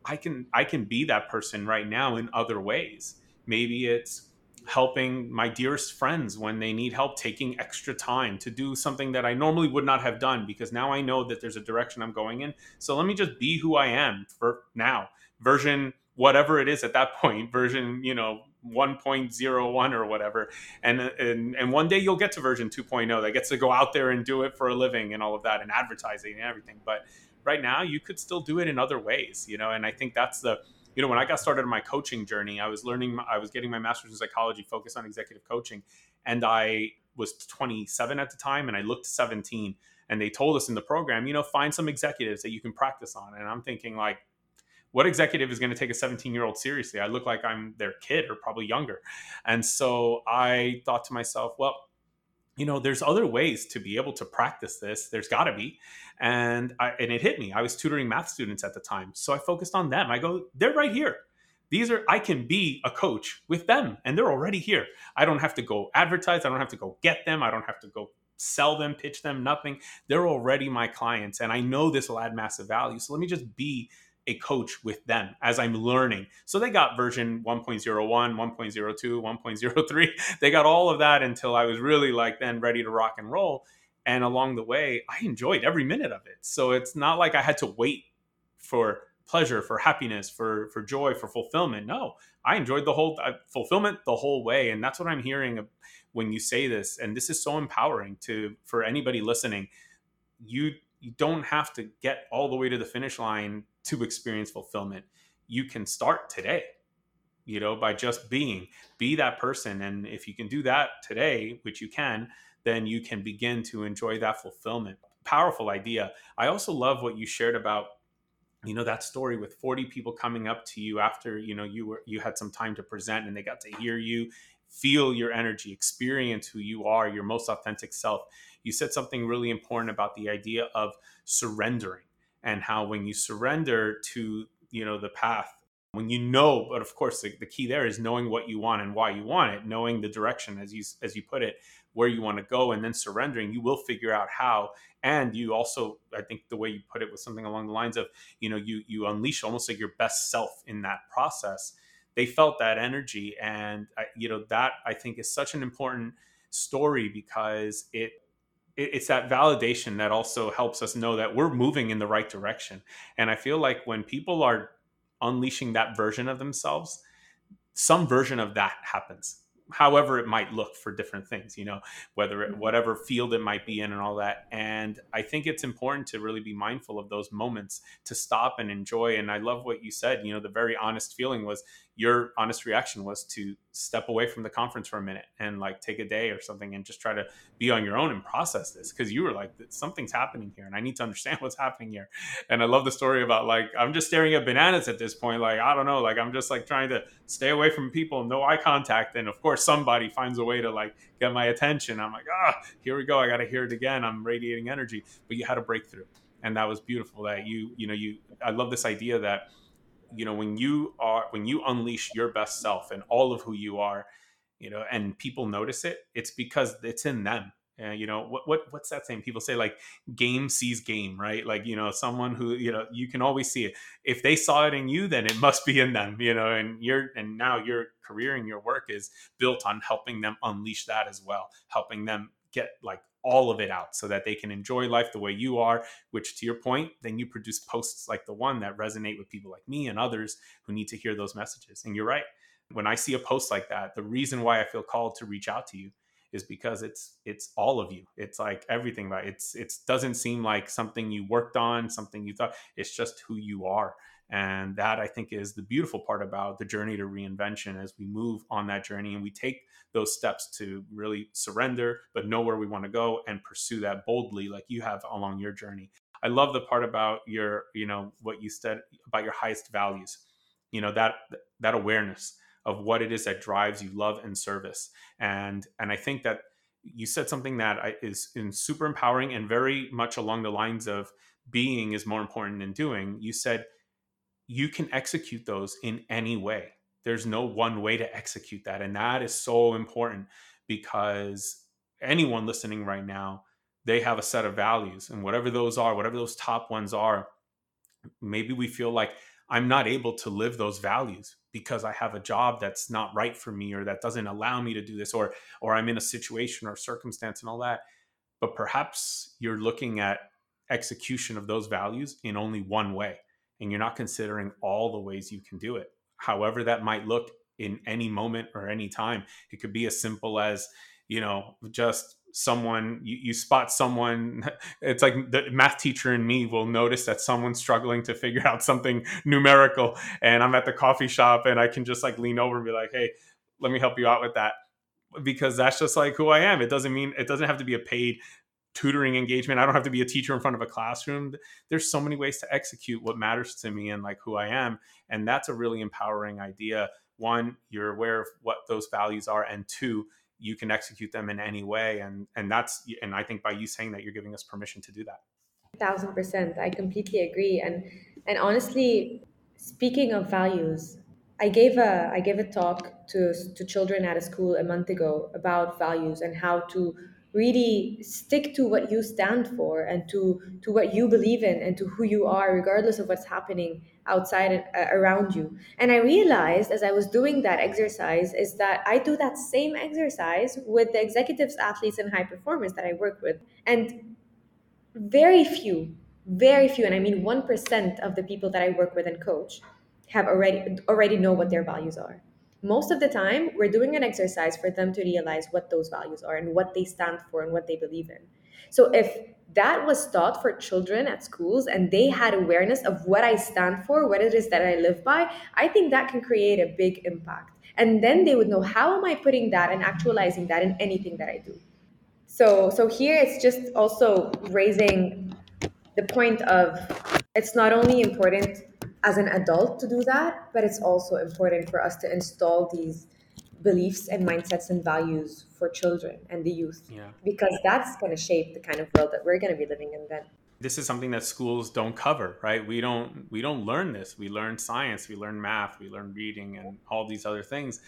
I can I can be that person right now in other ways. Maybe it's helping my dearest friends when they need help, taking extra time to do something that I normally would not have done because now I know that there's a direction I'm going in. So let me just be who I am for now. Version whatever it is at that [laughs] point, version, you know, 1.01 or whatever. And, and and one day you'll get to version 2.0 that gets to go out there and do it for a living and all of that and advertising and everything. But right now you could still do it in other ways, you know, and I think that's the you know, when I got started on my coaching journey, I was learning, I was getting my master's in psychology, focused on executive coaching, and I was 27 at the time, and I looked 17. And they told us in the program, you know, find some executives that you can practice on. And I'm thinking, like, what executive is going to take a 17 year old seriously? I look like I'm their kid or probably younger. And so I thought to myself, well, you know, there's other ways to be able to practice this. There's got to be. And I, and it hit me. I was tutoring math students at the time. So I focused on them. I go, they're right here. These are, I can be a coach with them and they're already here. I don't have to go advertise. I don't have to go get them. I don't have to go sell them, pitch them, nothing. They're already my clients. And I know this will add massive value. So let me just be a coach with them as I'm learning. So they got version 1.01, 1.02, 1.03. [laughs] They got all of that until I was really like then ready to rock and roll. And along the way, I enjoyed every minute of it. So it's not like I had to wait for pleasure, for happiness, for for joy, for fulfillment. No, I enjoyed the whole uh, fulfillment the whole way, and that's what I'm hearing when you say this. And this is so empowering to for anybody listening. You you don't have to get all the way to the finish line to experience fulfillment. You can start today, you know, by just being, be that person. And if you can do that today, which you can, then you can begin to enjoy that fulfillment. Powerful idea. I also love what you shared about you know that story with 40 people coming up to you after you know you were you had some time to present and they got to hear you feel your energy experience who you are your most authentic self you said something really important about the idea of surrendering and how when you surrender to you know the path when you know but of course the, the, key there is knowing what you want and why you want it knowing the direction as you as you put it where you want to go and then surrendering you will figure out how. And you also i think the way you put it was something along the lines of you know you you unleash almost like your best self in that process. They felt that energy and I, you know that i think is such an important story because it it's that validation that also helps us know that we're moving in the right direction. And I feel like when people are unleashing that version of themselves, some version of that happens however it might look for different things you know whether it, mm-hmm. whatever field it might be in and all that and i think it's important to really be mindful of those moments to stop and enjoy and i love what you said you know the very honest feeling was your honest reaction was to step away from the conference for a minute and like take a day or something and just try to be on your own and process this because you were like something's happening here and i need to understand [laughs] what's happening here. And i love the story about like i'm just staring at bananas at this point like i don't know like i'm just like trying to stay away from people no eye contact and of course somebody finds a way to like get my attention. I'm like ah here we go i gotta hear it again i'm radiating energy. But you had a breakthrough and that was beautiful that you you know you i love this idea that you know when you are when you unleash your best self and all of who you are you know and people notice it it's because it's in them. Uh, you know what what what's that saying? People say like game sees game right? Like you know someone who you know you can always see it. If they saw it in you then it must be in them you know and you're and now your career and your work is built on helping them unleash that as well helping them get like all of it out so that they can enjoy life the way you are, which to your point, then you produce posts like the one that resonate with people like me and others who need to hear those messages. And you're right. When I see a post like that, the reason why I feel called to reach out to you is because it's it's all of you. It's like everything about it. it's it doesn't seem like something you worked on, something you thought. It's just who you are. And that I think is the beautiful part about the journey to reinvention as we move on that journey and we take those steps to really surrender, but know where we want to go and pursue that boldly, like you have along your journey. I love the part about your, you know, what you said about your highest values, you know, that, that awareness of what it is that drives you love and service. And, and I think that you said something that is super empowering and very much along the lines of being is more important than doing. You said, you can execute those in any way. There's no one way to execute that. And that is so important because anyone listening right now, they have a set of values. And whatever those are, whatever those top ones are, maybe we feel like I'm not able to live those values because I have a job that's not right for me or that doesn't allow me to do this or or I'm in a situation or circumstance and all that. But perhaps you're looking at execution of those values in only one way and you're not considering all the ways you can do it. However, that might look in any moment or any time. It could be as simple as, you know, just someone you, you spot someone [laughs] it's like the math teacher in me will notice that someone's struggling to figure [laughs] out something numerical and i'm at the coffee shop and i can just like lean over and be like hey let me help you out with that because that's just like who i am it doesn't mean it doesn't have to be a paid tutoring engagement. I don't have to be a teacher in front of a classroom. There's so many ways to execute what matters to me and like who I am. And that's a really empowering idea. One, you're aware of what those values are. And two, you can execute them in any way. And and that's and I think by you saying that you're giving us permission to do that. Thousand percent. I completely agree. And and honestly, speaking of values, I gave a I gave a talk to to children at a school a month ago about values and how to really stick to what you stand for and to to what you believe in and to who you are regardless of what's happening outside and uh, around you. And i realized as i was doing that exercise is that i do that same exercise with the executives athletes and high performers that i work with. And very few very few and i mean 1% of the people that i work with and coach have already already know what their values are most of the time we're doing an exercise for them to realize what those values are and what they stand for and what they believe in. So if that was taught for children at schools and they had awareness of what i stand for what it is that i live by i think that can create a big impact. And then they would know how am i putting that and actualizing that in anything that i do? So so here it's just also raising the point of it's not only important as an adult to do that, but it's also important for us to install these beliefs and mindsets and values for children and the youth. Yeah. because that's going to shape the kind of world that we're going to be living in then. This is something that schools don't cover right? We don't we don't learn this. We learn science we learn math we learn reading and all these other things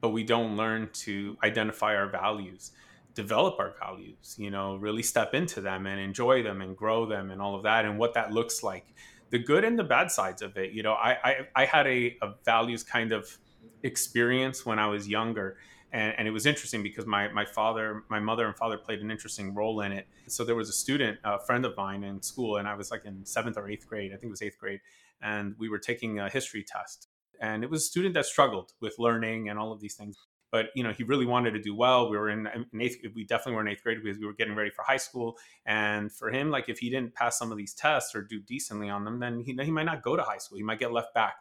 but we don't learn to identify our values develop our values you know really step into them and enjoy them and grow them and all of that and what that looks like the good and the bad sides of it. You know, I I, I had a, a, values kind of experience when I was younger. And, and, it was interesting because my, my father, my mother and father played an interesting role in it. So there was a student, a friend of mine in school, and I was like in seventh or eighth grade. I think it was eighth grade. And we were taking a history test. And it was a student that struggled with learning and all of these things but you know he really wanted to do well. We were in, um, in eighth we definitely were in eighth grade because we were getting ready for high school. And for him like if he didn't pass some of these tests or do decently on them then he, he might not go to high school. He might get left back.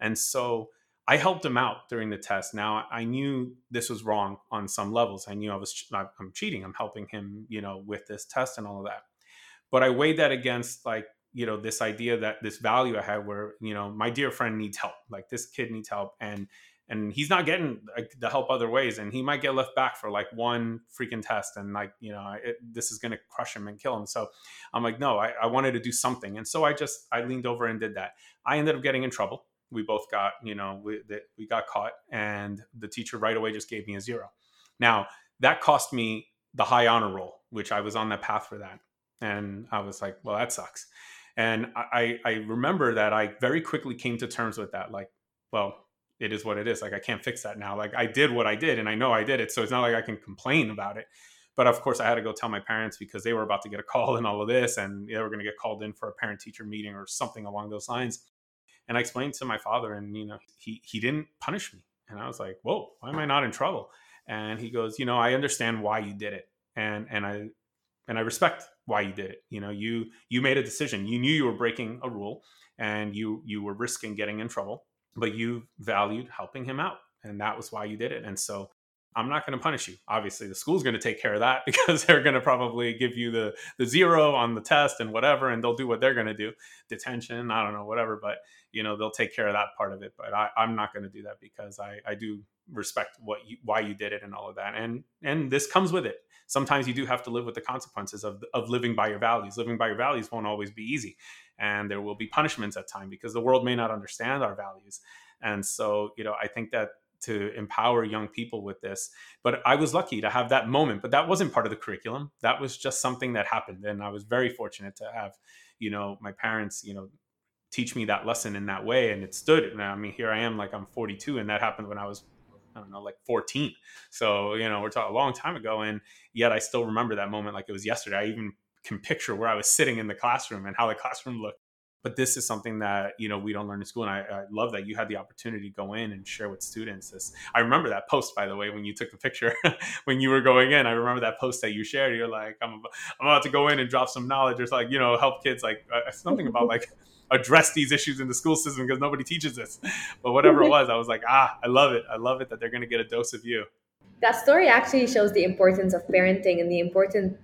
And so i helped him out during the test. Now i knew this was wrong on some levels. I knew i was i'm cheating. I'm helping him you know with this test and all of that. But i weighed that against like you know this idea that this value i had where you know my dear friend needs help. Like this kid needs help. And and he's not getting like, the help other ways and he might get left back for like one freaking test and like you know it, this is going to crush him and kill him. So i'm like no I, I, wanted to do something. And so i just i leaned over and did that. I ended up getting in trouble. We both got you know we, we got caught and the teacher right away just gave me a zero. Now that cost me the high honor roll which i was on that path for that and i was like well that sucks. And i i remember that i very quickly came to terms with that like well it is what it is. Like I can't fix that now. Like I did what I did and I know I did it. So it's not like I can complain about it. But of course I had to go tell my parents because they were about to get a call [laughs] and all of this and they were going to get called in for a parent teacher meeting or something along those lines. And I explained to my father and you know, he he didn't punish me. And I was like, "Whoa, why am I not in trouble?" And he goes, "You know, I understand why you did it." And and I and I respect why you did it. You know, you you made a decision. You knew you were breaking a rule and you you were risking getting in trouble but you valued helping him out and that was why you did it and so i'm not going to punish you. Obviously the school's going to take care of that [laughs] because they're going to probably give you the the zero on the test and whatever and they'll do what they're going to do. Detention i don't know whatever but you know they'll take care of that part of it but I, i'm not going to do that because i i do respect what you why you did it and all of that and and this comes with it. Sometimes you do have to live with the consequences of of living by your values. Living by your values won't always be easy and there will be punishments at time because the world may not understand our values and so you know i think that to empower young people with this but i was lucky to have that moment but that wasn't part of the curriculum that was just something that happened and i was very fortunate to have you know my parents you know teach me that lesson in that way and it stood and i mean here i am like i'm 42 and that happened when i was I don't know, like 14. So, you know, we're talking a long time ago. And yet I still remember that moment like it was yesterday. I even can picture where I was sitting in the classroom and how the classroom looked. But this is something that you know we don't learn in school, and I, I love that you had the opportunity to go in and share with students. This I remember that post by the way when you took the picture [laughs] when you were going in. I remember that post that you shared. You're like, I'm, I'm about to go in and drop some knowledge, or like you know help kids like uh, something about like [laughs] address these issues in the school system because nobody teaches this. [laughs] But whatever it was, I was like, ah, I love it. I love it that they're going to get a dose of you. That story actually shows the importance of parenting and the importance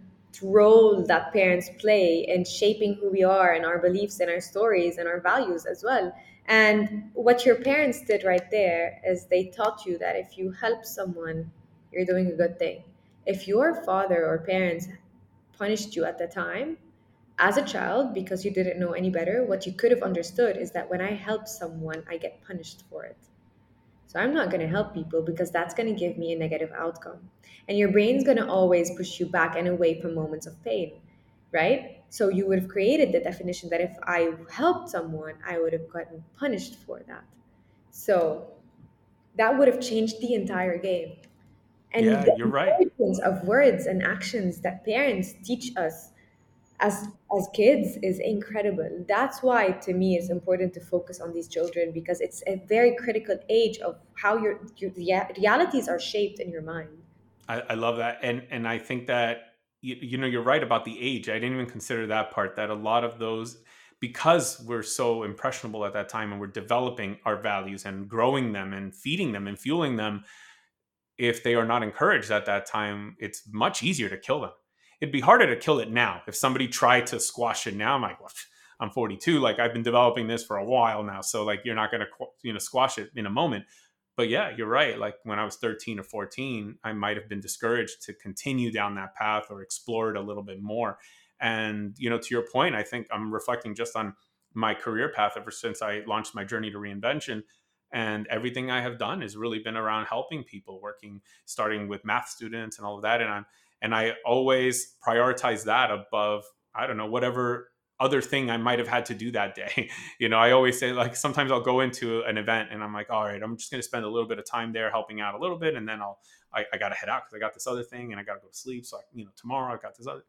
role that parents play in shaping who we are and our beliefs and our stories and our values as well. And what your parents did right there is they taught you that if you help someone, you're doing a good thing. If your father or parents punished you at the time, as a child, because you didn't know any better, what you could have understood is that when I help someone, I get punished for it. So I'm not going to help people because that's going to give me a negative outcome. And your brain's going to always push you back and away from moments of pain, right? So you would have created the definition that if I helped someone, I would have gotten punished for that. So that would have changed the entire game. And yeah, the you're right. Of words and actions that parents teach us as as kids is incredible. That's why to me it's important to focus on these children because it's a very critical age of how your your realities are shaped in your mind. I, I love that. And and i think that you, you know you're right about the age. I didn't even consider that part that a lot of those because we're so impressionable at that time and we're developing our values and growing them and feeding them and fueling them if they are not encouraged at that time it's much easier to kill them it'd be harder to kill it now. If somebody tried to squash it now, I'm like, well, I'm 42. Like I've been developing this for a while now. So like, you're not going to, you know, squash it in a moment. But yeah, you're right. Like when I was 13 or 14, I might have been discouraged to continue down that path or explore it a little bit more. And, you know, to your point, I think I'm reflecting just on my career path ever since I launched my journey to reinvention and everything i have done has really been around helping people working starting with math students and all of that and i'm and I always prioritize that above I don't know whatever other thing I might have had to do that day. [laughs] you know, I always say like sometimes I'll go into an event and I'm like, all right, I'm just going to spend a little bit of time there helping out a little bit, and then I'll I, I got to head out because I got this other thing and I got to go to sleep. So I, you know, tomorrow I got this other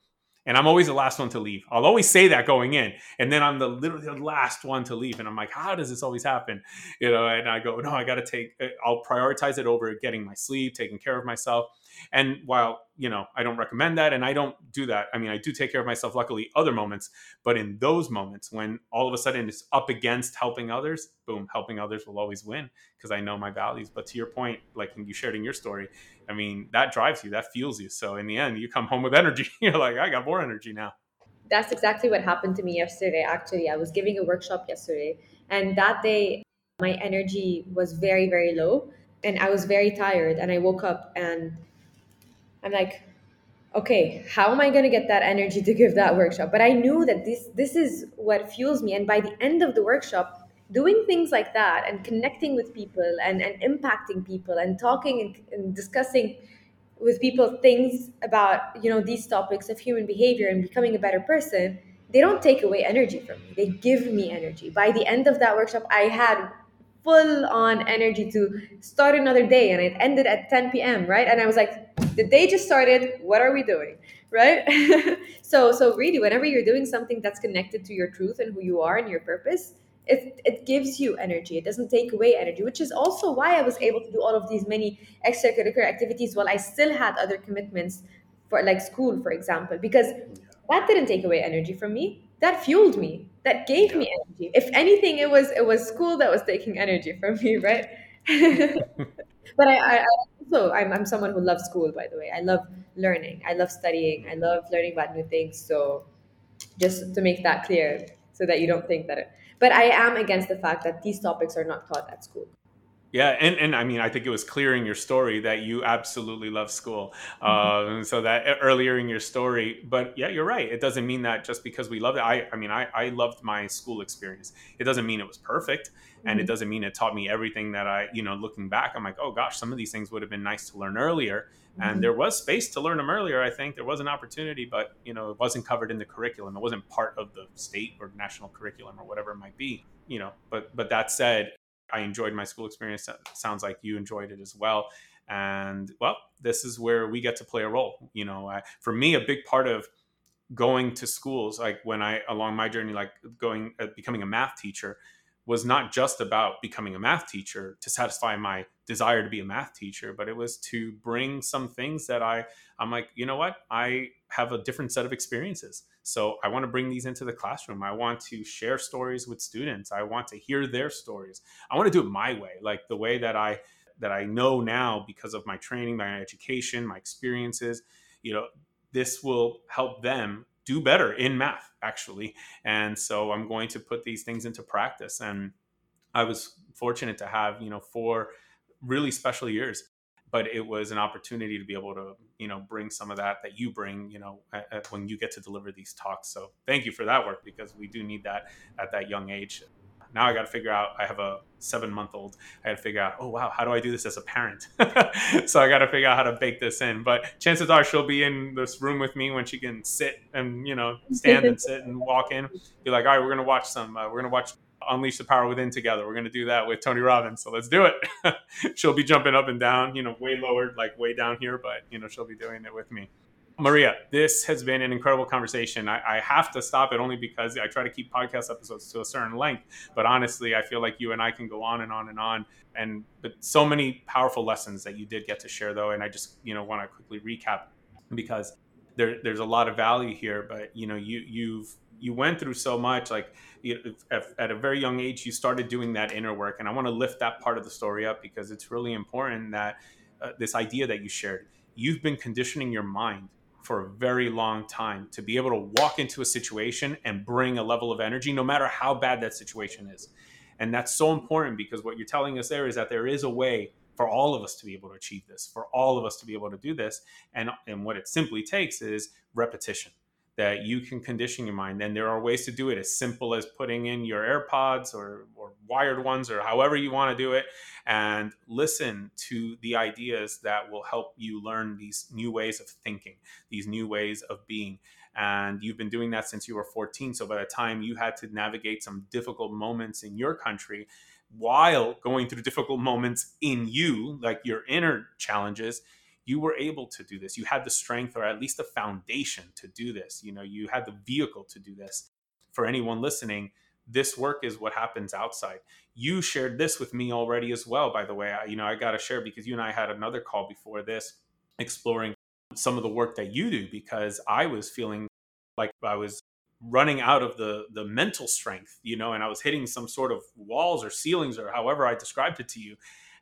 and I'm always the last one to leave. I'll always say that going in, and then I'm the literally the last one to leave, and I'm like, how does this always happen? You know, and I go, no, I got to take. Uh, I'll prioritize it over getting my sleep, taking care of myself. And while you know, I don't recommend that, and I don't do that. I mean, I do take care of myself. Luckily, other moments, but in those moments when all of a sudden it's up against helping others, boom, helping others will always win because I know my values. But to your point, like you shared in your story, I mean, that drives you, that fuels you. So in the end, you come home with energy. [laughs] You're like, I got more energy now. That's exactly what happened to me yesterday. Actually, I was giving a workshop yesterday, and that day, my energy was very, very low, and I was very tired. And I woke up and I'm like, okay, how am I going to get that energy to give that workshop? But I knew that this this is what fuels me. And by the end of the workshop, doing things like that and connecting with people and, and impacting people and talking and, and discussing with people things about you know these topics of human behavior and becoming a better person they don't take away energy from me. They give me energy. By the end of that workshop i had full on energy to start another day and it ended at 10 p.m right? And i was like the day just started. What are we doing? Right? [laughs] So so really whenever you're doing something that's connected to your truth and who you are and your purpose it, it gives you energy. It doesn't take away energy which is also why i was able to do all of these many extracurricular activities while i still had other commitments for like school for example because that didn't take away energy from me. That fueled me. That gave me energy. If anything it was it was school that was taking energy from me right? [laughs] But I, I, I also I'm, I'm someone who loves school by the way. I love learning. I love studying. I love learning about new things. So just to make that clear so that you don't think that it, but I am against the fact that these topics are not taught at school. Yeah, and, and I mean, I think it was clear in your story that you absolutely love school. Mm-hmm. Um, so that earlier in your story, but yeah, you're right. It doesn't mean that just because we love it. I, I mean, I, I loved my school experience. It doesn't mean it was perfect, and mm-hmm. it doesn't mean it taught me everything that I, you know, looking back, I'm like, oh gosh, some of these things would have been nice to learn earlier. Mm-hmm. And there was space to learn them earlier. I think there was an opportunity, but you know, it wasn't covered in the curriculum. It wasn't part of the state or national curriculum or whatever it might be. You know, but but that said, I enjoyed my school experience. sounds like you enjoyed it as well. And well, this is where we get to play a role. You know, I, for me, a big part of going to schools, like when I along my journey, like going uh, becoming a math teacher, was not just about becoming a math teacher to satisfy my desire to be a math teacher, but it was to bring some things that I I'm like, you know what, I have a different set of experiences so I want to bring these into the classroom. I want to share stories with students. I want to hear their stories. I want to do it my way, like the way that I that I know now because of my training, my education, my experiences. You know, this will help them do better in math actually. And so i'm going to put these things into practice. And i was fortunate to have you know four really special years but it was an opportunity to be able to you know bring some of that that you bring you know at, at when you get to deliver these talks. So thank you for that work because we do need that at that young age now I got to figure out. I have a seven month old. I got to figure out. Oh wow, how do I do this as a parent? [laughs] so I got to figure out how to bake this in. But chances are she'll be in this room with me when she can sit and you know [laughs] stand and sit and walk in. Be like, all right, we're gonna watch some. Uh, we're gonna watch Unleash the Power Within together. We're gonna do that with Tony Robbins. So let's do it. [laughs] she'll be jumping up and down. You know, way lowered, like way down here, but you know she'll be doing it with me. Maria, this has been an incredible conversation. I, I, have to stop it only because I try to keep podcast episodes to a certain length. But honestly, I feel like you and I can go on and on and on. And but so many powerful lessons that you did get to share, though. And I just you know want to quickly recap because there, there's a lot of value here. But you know, you you've you went through so much. Like you, at, at a very young age, you started doing that inner work, and I want to lift that part of the story up because it's really important that uh, this idea that you shared. You've been conditioning your mind for a very long time to be able to walk into a situation and bring a level of energy no matter how bad that situation is. And that's so important because what you're telling us there is that there is a way for all of us to be able to achieve this for all of us to be able to do this. And and what it simply takes is repetition that you can condition your mind. And there are ways to do it as simple as putting in your AirPods or, or wired ones or however you want to do it and listen to the ideas that will help you learn these new ways of thinking, these new ways of being. And you've been doing that since you were 14. So by the time you had to navigate some difficult moments in your country, while going through difficult moments in you, like your inner challenges, you were able to do this. You had the strength or at least the foundation to do this. You know, you had the vehicle to do this. For anyone listening, this work is what happens outside. You shared this with me already as well, by the way. I, you know, I got to share because you and I had another call before this exploring some of the work that you do because I was feeling like I was running out of the the mental strength, you know, and I was hitting some sort of walls or ceilings or however I described it to you.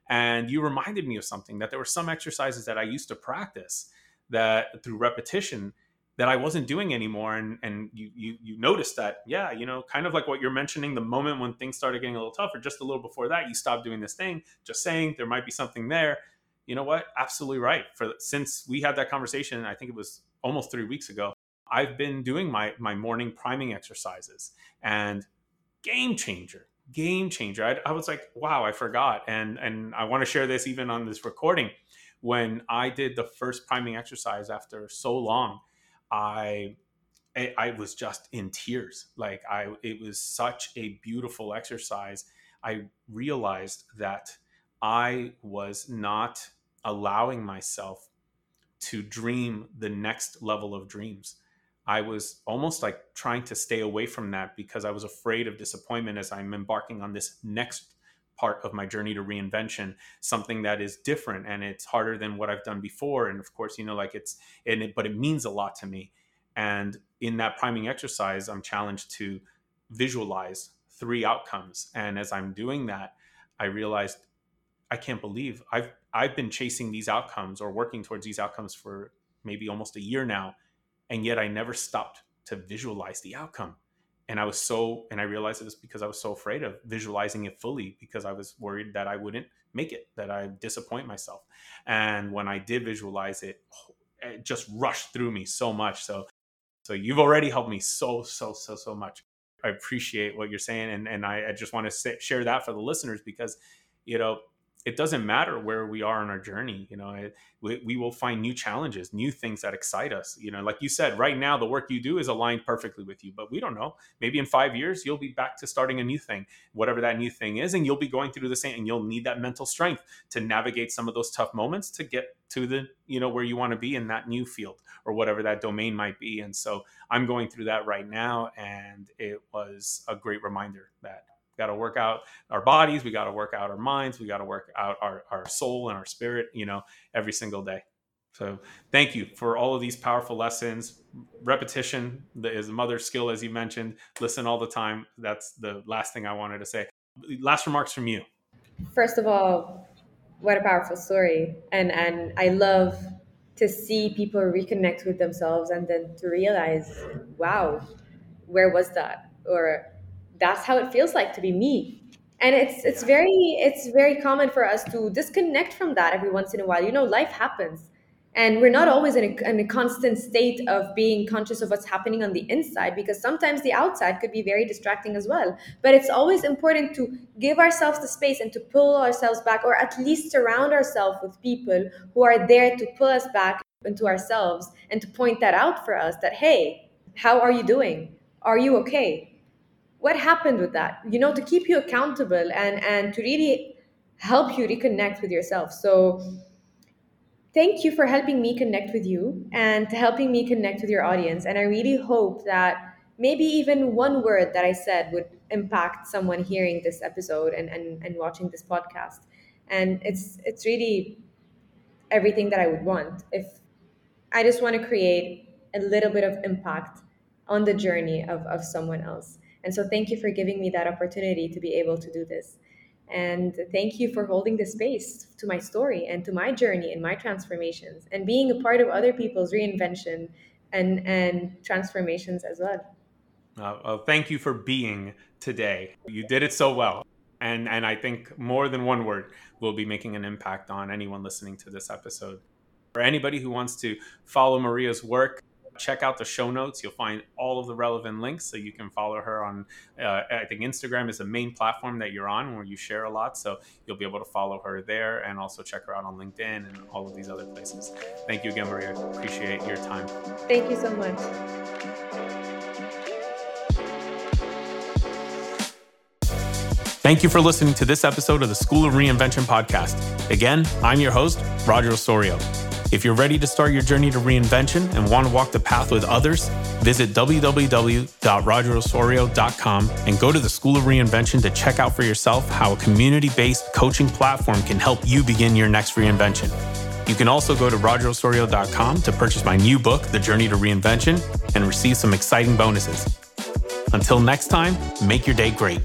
And you reminded me of something that there were some exercises that I used to practice that through repetition that I wasn't doing anymore. And and you you you noticed that, yeah, you know, kind of like what you're mentioning, the moment when things started getting a little tougher, just a little before that, you stopped doing this thing, just saying there might be something there. You know what? Absolutely right. For since we had that conversation, I think it was almost three weeks ago, I've been doing my my morning priming exercises and game changer game changer. I, I was like, wow, I forgot, and and I want to share this even on this recording. When I did the first priming exercise after so long, I I, was just in tears. Like I, it was such a beautiful exercise. I realized that I was not allowing myself to dream the next level of dreams. I was almost like trying to stay away from that because I was afraid of disappointment as I'm embarking on this next part of my journey to reinvention, something that is different and it's harder than what I've done before. And of course, you know, like it's, and it, but it means a lot to me. And in that priming exercise, I'm challenged to visualize three outcomes. And as I'm doing that, I realized I can't believe I've I've been chasing these outcomes or working towards these outcomes for maybe almost a year now and yet I never stopped to visualize the outcome. And I was so, and I realized it was because I was so afraid of visualizing it fully because I was worried that I wouldn't make it, that I'd disappoint myself. And when I did visualize it, it just rushed through me so much. So, so you've already helped me so, so, so, so much. I appreciate what you're saying, and and I, I just want to say, share that for the listeners because, you know, it doesn't matter where we are on our journey you know it, we, we will find new challenges new things that excite us you know like you said right now the work you do is aligned perfectly with you but we don't know maybe in five years you'll be back to starting a new thing whatever that new thing is and you'll be going through the same and you'll need that mental strength to navigate some of those tough moments to get to the you know where you want to be in that new field or whatever that domain might be and so i'm going through that right now and it was a great reminder that got to work out our bodies we got to work out our minds we got to work out our, our soul and our spirit you know every single day. So thank you for all of these powerful lessons. Repetition is a mother skill as you mentioned. Listen all the time. That's the last thing i wanted to say. Last remarks from you. First of all what a powerful story. And and i love to see people reconnect with themselves and then to realize, wow, where was that? Or that's how it feels like to be me. And it's it's very it's very common for us to disconnect from that every once in a while. You know, life happens. And we're not always in a, in a, constant state of being conscious of what's happening on the inside because sometimes the outside could be very distracting as well. But it's always important to give ourselves the space and to pull ourselves back or at least surround ourselves with people who are there to pull us back into ourselves and to point that out for us that hey how are you doing? Are you okay what happened with that you know to keep you accountable and and to really help you reconnect with yourself so thank you for helping me connect with you and helping me connect with your audience. And I really hope that maybe even one word that I said would impact someone hearing this episode and, and, and watching this podcast. And it's it's really everything that I would want. If I just want to create a little bit of impact on the journey of, of someone else. And so thank you for giving me that opportunity to be able to do this. And thank you for holding the space to my story and to my journey and my transformations and being a part of other people's reinvention and, and transformations as well. Uh, well, thank you for being today. You did it so well. And, and I think more than one word will be making an impact on anyone listening to this episode. For anybody who wants to follow Maria's work, check out the show notes. You'll find all of the relevant links so you can follow her on. Uh, I think Instagram is the main platform that you're on where you share a lot. So you'll be able to follow her there and also check her out on LinkedIn and all of these other places. Thank you again, Maria. Appreciate your time. Thank you so much. Thank you for listening to this episode of the School of Reinvention podcast. Again, I'm your host, Roger Osorio. If you're ready to start your journey to reinvention and want to walk the path with others, visit www.rogerosorio.com and go to the School of Reinvention to check out for yourself how a community based coaching platform can help you begin your next reinvention. You can also go to rogerosorio.com to purchase my new book, The Journey to Reinvention, and receive some exciting bonuses. Until next time, make your day great.